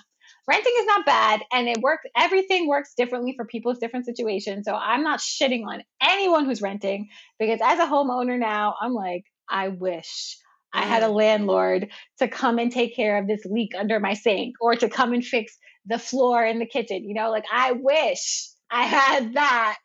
renting is not bad and it works everything works differently for people's different situations so i'm not shitting on anyone who's renting because as a homeowner now i'm like i wish I had a mm. landlord to come and take care of this leak under my sink or to come and fix the floor in the kitchen. You know, like I wish I had that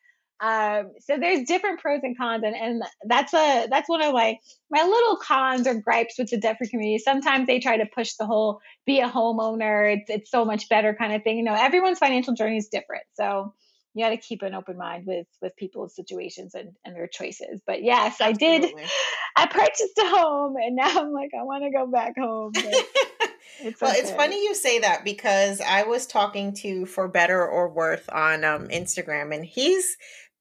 um, so there's different pros and cons, and, and that's a that's one of my my little cons or gripes with the debt-free community. Sometimes they try to push the whole be a homeowner, it's it's so much better kind of thing. You know, everyone's financial journey is different, so you got to keep an open mind with with people's situations and, and their choices but yes Absolutely. i did i purchased a home and now i'm like i want to go back home it's well okay. it's funny you say that because i was talking to for better or worth on um, instagram and he's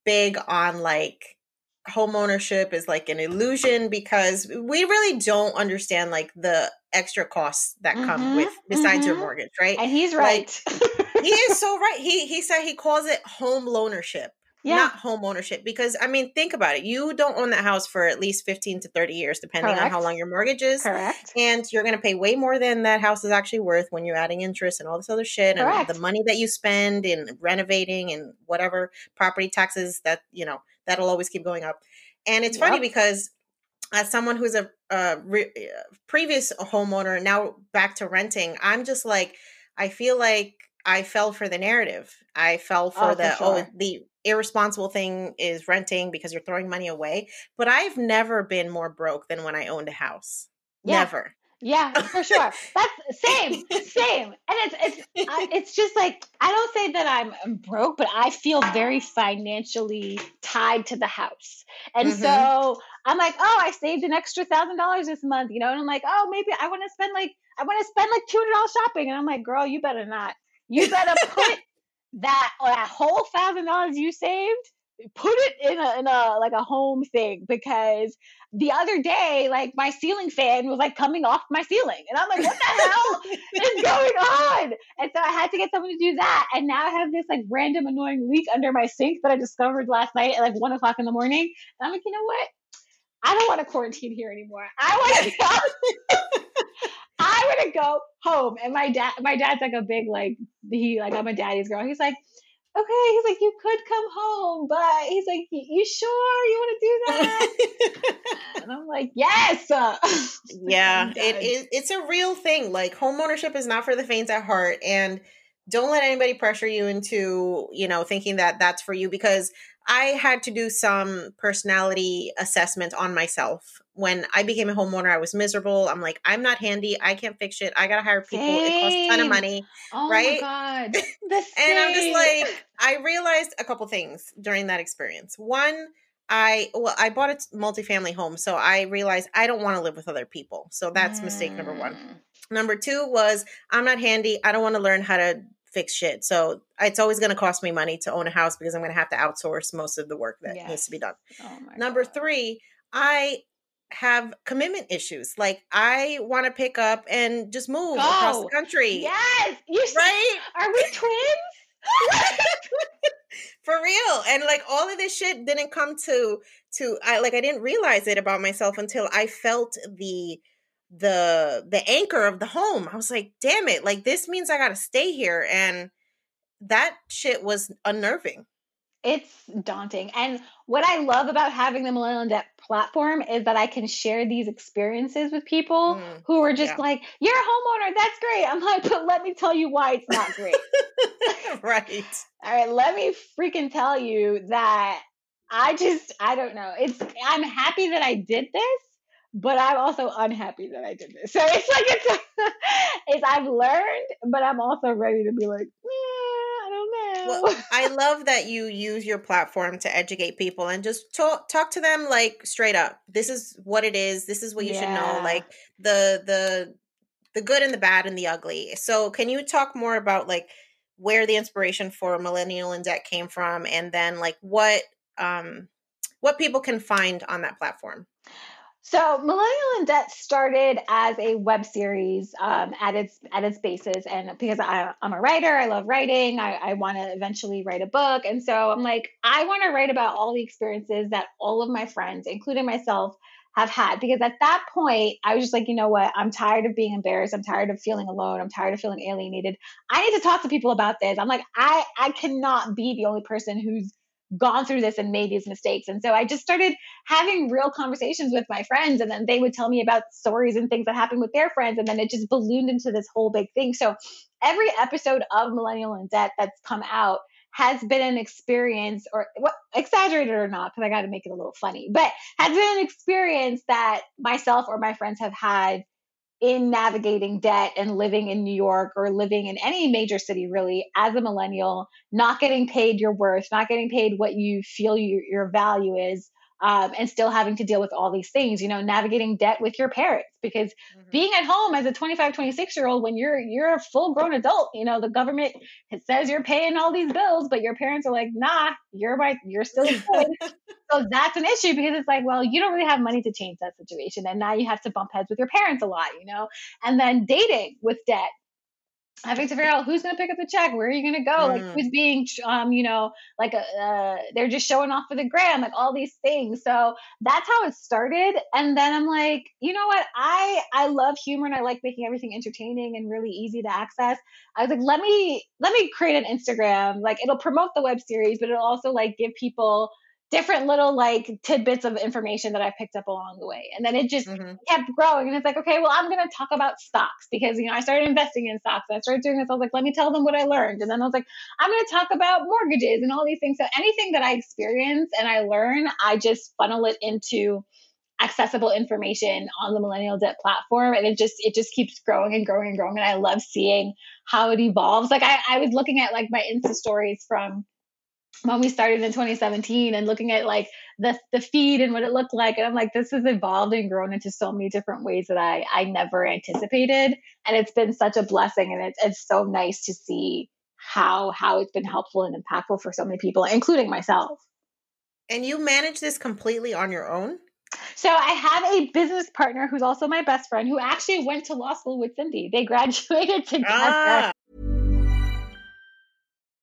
big on like home ownership is like an illusion because we really don't understand like the extra costs that mm-hmm, come with besides mm-hmm. your mortgage, right? And he's right. Like, he is so right. He he said he calls it home loanership. Yeah. Not home ownership because I mean think about it. You don't own that house for at least 15 to 30 years depending Correct. on how long your mortgage is. Correct. And you're going to pay way more than that house is actually worth when you're adding interest and all this other shit Correct. and the money that you spend in renovating and whatever property taxes that, you know, that'll always keep going up. And it's yep. funny because as someone who's a, a re- uh, previous homeowner now back to renting, I'm just like I feel like I fell for the narrative. I fell for oh, the for oh, sure. oh the irresponsible thing is renting because you're throwing money away. But I've never been more broke than when I owned a house. Yeah. Never. Yeah, for sure. That's same, same. And it's it's it's just like I don't say that I'm broke, but I feel very financially tied to the house. And mm-hmm. so I'm like, oh, I saved an extra thousand dollars this month, you know, and I'm like, oh, maybe I want to spend like I want to spend like two hundred dollars shopping, and I'm like, girl, you better not. You better put that that whole thousand dollars you saved put it in a, in a like a home thing because the other day like my ceiling fan was like coming off my ceiling and i'm like what the hell is going on? And so i had to get someone to do that and now i have this like random annoying leak under my sink that i discovered last night at like one o'clock in the morning and i'm like you know what? I don't want to quarantine here anymore. I want to I want to go home. And my dad, my dad's like a big like he like I'm a daddy's girl. He's like, okay. He's like, you could come home, but he's like, you sure you want to do that? and I'm like, yes. yeah, it is. It's a real thing. Like home ownership is not for the faint at heart, and don't let anybody pressure you into you know thinking that that's for you because I had to do some personality assessment on myself. When I became a homeowner, I was miserable. I'm like, I'm not handy. I can't fix shit. I gotta hire people. Same. It costs a ton of money. Oh right? my god. and I'm just like, I realized a couple things during that experience. One, I well, I bought a multifamily home, so I realized I don't want to live with other people. So that's mm. mistake number one. Mm. Number two was I'm not handy. I don't want to learn how to fix shit. So it's always going to cost me money to own a house because I'm going to have to outsource most of the work that yes. needs to be done. Oh Number God. three, I have commitment issues. Like I want to pick up and just move Go. across the oh, country. Yes, you right? Are we twins? For real. And like all of this shit didn't come to to I like I didn't realize it about myself until I felt the the the anchor of the home. I was like, damn it, like this means I gotta stay here. And that shit was unnerving. It's daunting. And what I love about having the Millennial Debt platform is that I can share these experiences with people mm, who are just yeah. like, You're a homeowner, that's great. I'm like, but let me tell you why it's not great. right. All right, let me freaking tell you that I just I don't know. It's I'm happy that I did this but I'm also unhappy that I did this. So it's like it's it's I've learned, but I'm also ready to be like, Well, I love that you use your platform to educate people and just talk talk to them like straight up. This is what it is. This is what you yeah. should know. Like the the the good and the bad and the ugly. So, can you talk more about like where the inspiration for Millennial in Debt came from, and then like what um what people can find on that platform? So, Millennial in Debt started as a web series um, at its at its basis, and because I, am a writer, I love writing. I, I want to eventually write a book, and so I'm like, I want to write about all the experiences that all of my friends, including myself, have had. Because at that point, I was just like, you know what? I'm tired of being embarrassed. I'm tired of feeling alone. I'm tired of feeling alienated. I need to talk to people about this. I'm like, I I cannot be the only person who's gone through this and made these mistakes. And so I just started having real conversations with my friends. And then they would tell me about stories and things that happened with their friends. And then it just ballooned into this whole big thing. So every episode of Millennial in Debt that's come out has been an experience or what exaggerated or not because i got to make it a little funny but has been an experience that myself or my friends have had in navigating debt and living in New York or living in any major city really as a millennial, not getting paid your worth, not getting paid what you feel you, your value is, um, and still having to deal with all these things you know navigating debt with your parents. Because mm-hmm. being at home as a 25 26 year old when you're you're a full grown adult you know the government says you're paying all these bills but your parents are like nah you're right you're still so that's an issue because it's like well you don't really have money to change that situation and now you have to bump heads with your parents a lot you know? And then dating with debt having to figure out who's going to pick up the check where are you going to go mm. like who's being um you know like uh, uh, they're just showing off for the gram like all these things. So that's how it started and then i'm like you know what? I i love humor and i like making everything entertaining and really easy to access. I was like let me let me create an instagram. Like it'll promote the web series but it'll also like give people different little like tidbits of information that I picked up along the way. And then it just mm-hmm. kept growing. And it's like, okay, well, I'm going to talk about stocks because, you know, I started investing in stocks. I started doing this. I was like, let me tell them what I learned. And then I was like, I'm going to talk about mortgages and all these things. So anything that I experience and I learn, I just funnel it into accessible information on the millennial debt platform and it just it just keeps growing and growing and growing and i love seeing how it evolves like i, I was looking at like my insta stories from when we started in 2017 and looking at like the the feed and what it looked like and I'm like this has evolved and grown into so many different ways that I I never anticipated and it's been such a blessing and it's it's so nice to see how how it's been helpful and impactful for so many people including myself. And you manage this completely on your own? So I have a business partner who's also my best friend who actually went to law school with Cindy. They graduated together. Ah.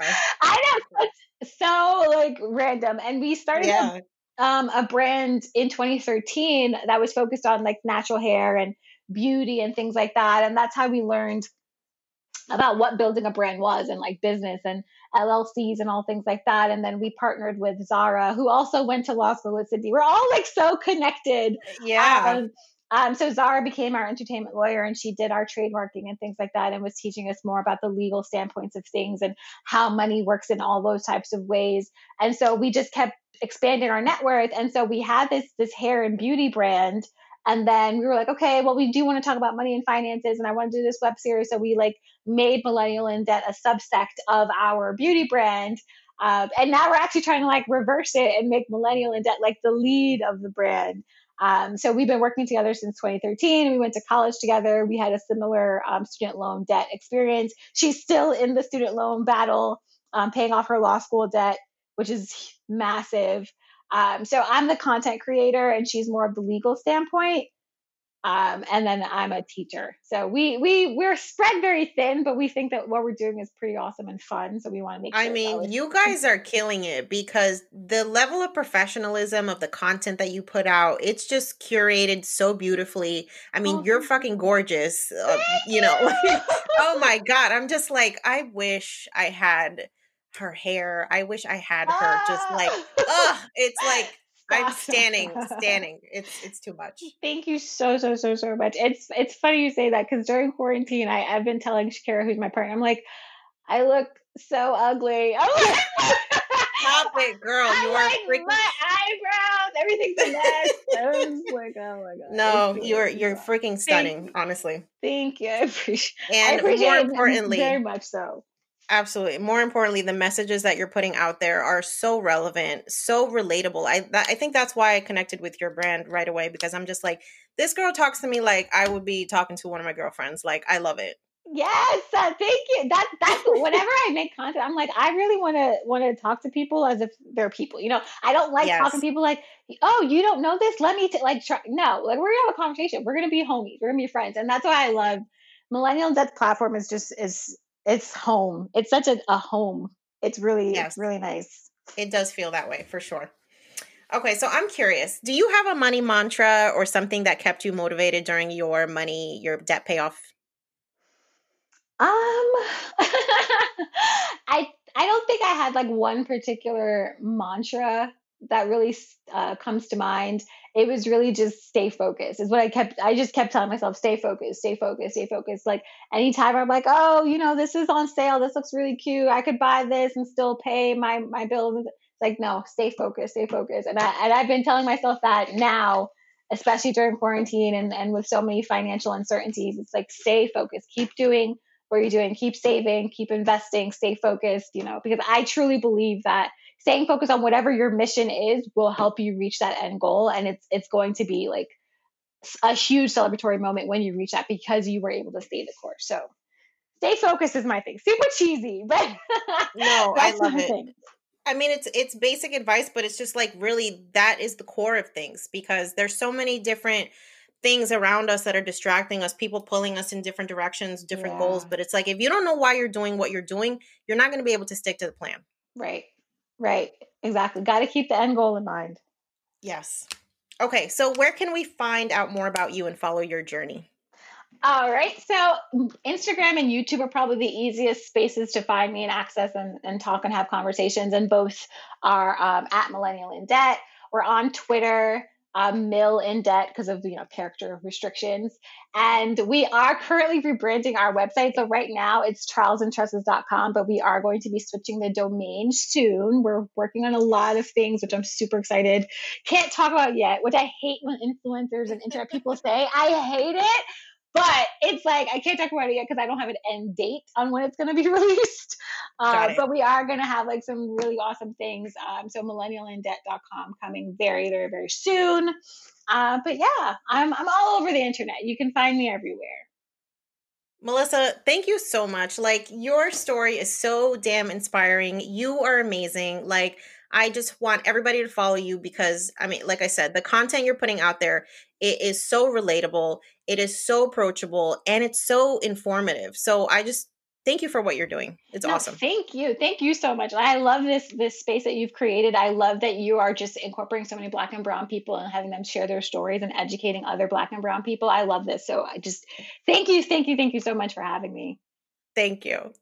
I know so like random, and we started yeah. a, um, a brand in 2013 that was focused on like natural hair and beauty and things like that, and that's how we learned about what building a brand was and like business and LLCs and all things like that. And then we partnered with Zara, who also went to law school with Cindy. We're all like so connected. Yeah. Um, um, so Zara became our entertainment lawyer and she did our trademarking and things like that and was teaching us more about the legal standpoints of things and how money works in all those types of ways. And so we just kept expanding our net worth. And so we had this this hair and beauty brand. And then we were like, okay, well, we do want to talk about money and finances, and I want to do this web series. So we like made Millennial in Debt a subsect of our beauty brand. Um, and now we're actually trying to like reverse it and make Millennial in Debt like the lead of the brand. Um, so we've been working together since 2013. We went to college together. We had a similar um, student loan debt experience. She's still in the student loan battle, um, paying off her law school debt, which is massive. Um, so I'm the content creator, and she's more of the legal standpoint. Um, and then I'm a teacher. So we we we're spread very thin, but we think that what we're doing is pretty awesome and fun. So we want to make. Sure I mean, you guys are killing it because the level of professionalism of the content that you put out, it's just curated so beautifully. I mean, Oh, you're fucking gorgeous. Uh, you know, oh my god, I'm just like, I wish I had her hair. I wish I had her just like, ugh. It's like I'm standing, standing. It's it's too much. Thank you so so so so much. It's it's funny you say that because during quarantine, I I've been telling Shakira, who's my partner, I'm like, I look so ugly. Like, Stop it, girl. You are like, freaking. my eyebrows, everything's a mess. I was like, oh my god. No, you're you're freaking stunning, honestly. Thank you. I appreciate. I And appreciate more it importantly, very much so. Absolutely. More importantly, the messages that you're putting out there are so relevant, so relatable. I that, I think that's why I connected with your brand right away because I'm just like this girl talks to me like I would be talking to one of my girlfriends. Like I love it. Yes, uh, thank you. That that's whenever I make content, I'm like, I really want to want to talk to people as if they're people. You know, I don't like talking to people like, oh, you don't know this. Let me t-. like try. No, like we're gonna have a conversation. We're gonna be homies. We're gonna be friends, and that's why I love Millennial Debt platform. Is just is it's home. It's such a, a home. It's really Yes. it's really nice. It does feel that way for sure. Okay, so I'm curious. Do you have a money mantra or something that kept you motivated during your money, your debt payoff? Um, I I don't think I had like one particular mantra that really uh, comes to mind. It was really just stay focused. Is what I kept. I just kept telling myself, stay focused, stay focused, stay focused. Like anytime I'm like, oh, you know, this is on sale. This looks really cute. I could buy this and still pay my my bills. It's like no, stay focused, stay focused. And I and I've been telling myself that now especially during quarantine and, and with so many financial uncertainties. It's like stay focused, keep doing what you're doing, keep saving, keep investing, stay focused, you know, because I truly believe that staying focused on whatever your mission is will help you reach that end goal. And it's it's going to be like a huge celebratory moment when you reach that because you were able to stay the course. So stay focused is my thing. Super cheesy, but No, I love it. thing. I mean, it's it's basic advice, but it's just like really that is the core of things because there's so many different things around us that are distracting us, people pulling us in different directions, different goals. But it's like if you don't know why you're doing what you're doing, you're not going to be able to stick to the plan. Right. Right. Exactly. Got to keep the end goal in mind. Yes. Okay, so where can we find out more about you and follow your journey? All right. So Instagram and YouTube are probably the easiest spaces to find me and access and, and talk and have conversations. And both are um, at Millennial in Debt. We're on Twitter, um, Mill in Debt because of you know character restrictions. And we are currently rebranding our website. So right now it's trialsandtresses.com, but we are going to be switching the domain soon. We're working on a lot of things, which I'm super excited. Can't talk about yet, which I hate when influencers and internet people say. I hate it but it's like I can't talk about it yet because I don't have an end date on when it's going to be released. Uh, but we are going to have like some really awesome things. Um, so millennialindebt.com coming very, very, very soon. Uh, but yeah, I'm I'm all over the internet. You can find me everywhere. Melissa, thank you so much. Like your story is so damn inspiring. You are amazing. Like I just want everybody to follow you because I mean, like I said, the content you're putting out there it is so relatable, it is so approachable, and it's so informative. So I just thank you for what you're doing. It's No, awesome. Thank you. Thank you so much. I love this this space that you've created. I love that you are just incorporating so many black and brown people and having them share their stories and educating other black and brown people. I love this. So I just thank you, thank you, thank you so much for having me. Thank you.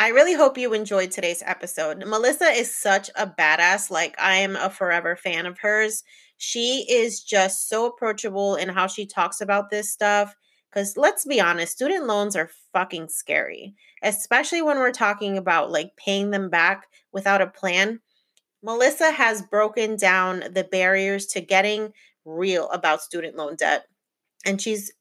I really hope you enjoyed today's episode. Melissa is such a badass. Like, I am a forever fan of hers. She is just so approachable in how she talks about this stuff. Because let's be honest, student loans are fucking scary, especially when we're talking about like paying them back without a plan. Melissa has broken down the barriers to getting real about student loan debt. And she's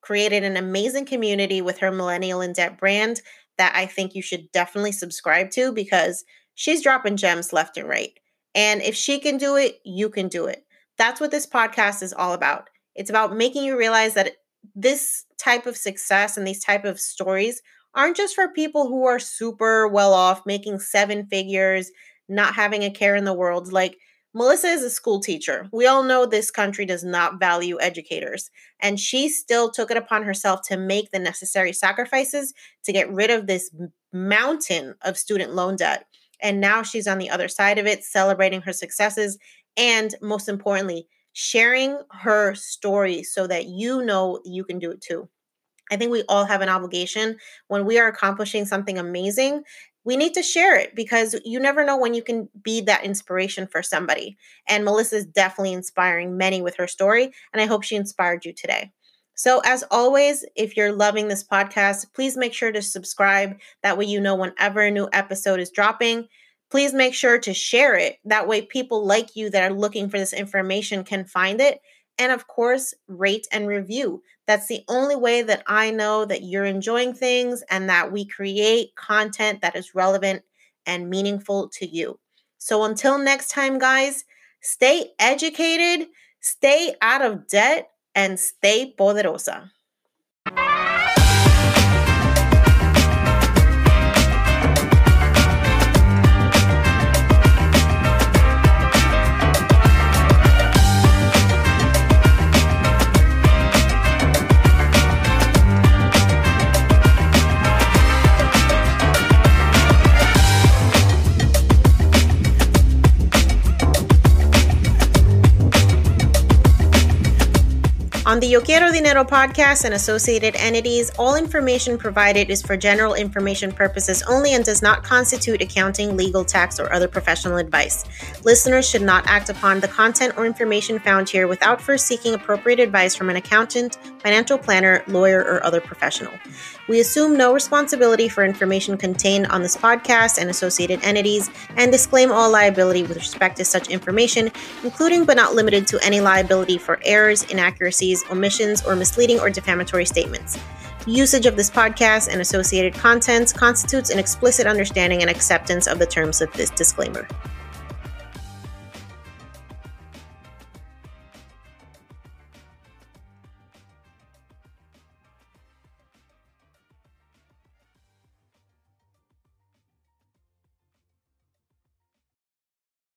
created an amazing community with her Millennial in Debt brand that I think you should definitely subscribe to because she's dropping gems left and right. And if she can do it, you can do it. That's what this podcast is all about. It's about making you realize that this type of success and these type of stories aren't just for people who are super well off, making seven figures, not having a care in the world. Like Melissa is a school teacher. We all know this country does not value educators, and she still took it upon herself to make the necessary sacrifices to get rid of this mountain of student loan debt. And now she's on the other side of it, celebrating her successes and, most importantly, sharing her story so that you know you can do it too. I think we all have an obligation when we are accomplishing something amazing we need to share it because you never know when you can be that inspiration for somebody. And Melissa is definitely inspiring many with her story, and I hope she inspired you today. So, as always, if you're loving this podcast, please make sure to subscribe. That way, you know whenever a new episode is dropping. Please make sure to share it. That way, people like you that are looking for this information can find it and of course, rate and review. That's the only way that I know that you're enjoying things and that we create content that is relevant and meaningful to you. So until next time, guys, stay educated, stay out of debt, and stay poderosa. On the Yo Quiero Dinero podcast and associated entities, all information provided is for general information purposes only and does not constitute accounting, legal, tax, or other professional advice. Listeners should not act upon the content or information found here without first seeking appropriate advice from an accountant, financial planner, lawyer, or other professional. We assume no responsibility for information contained on this podcast and associated entities and disclaim all liability with respect to such information, including but not limited to any liability for errors, inaccuracies, omissions, or misleading or defamatory statements. Usage of this podcast and associated contents constitutes an explicit understanding and acceptance of the terms of this disclaimer.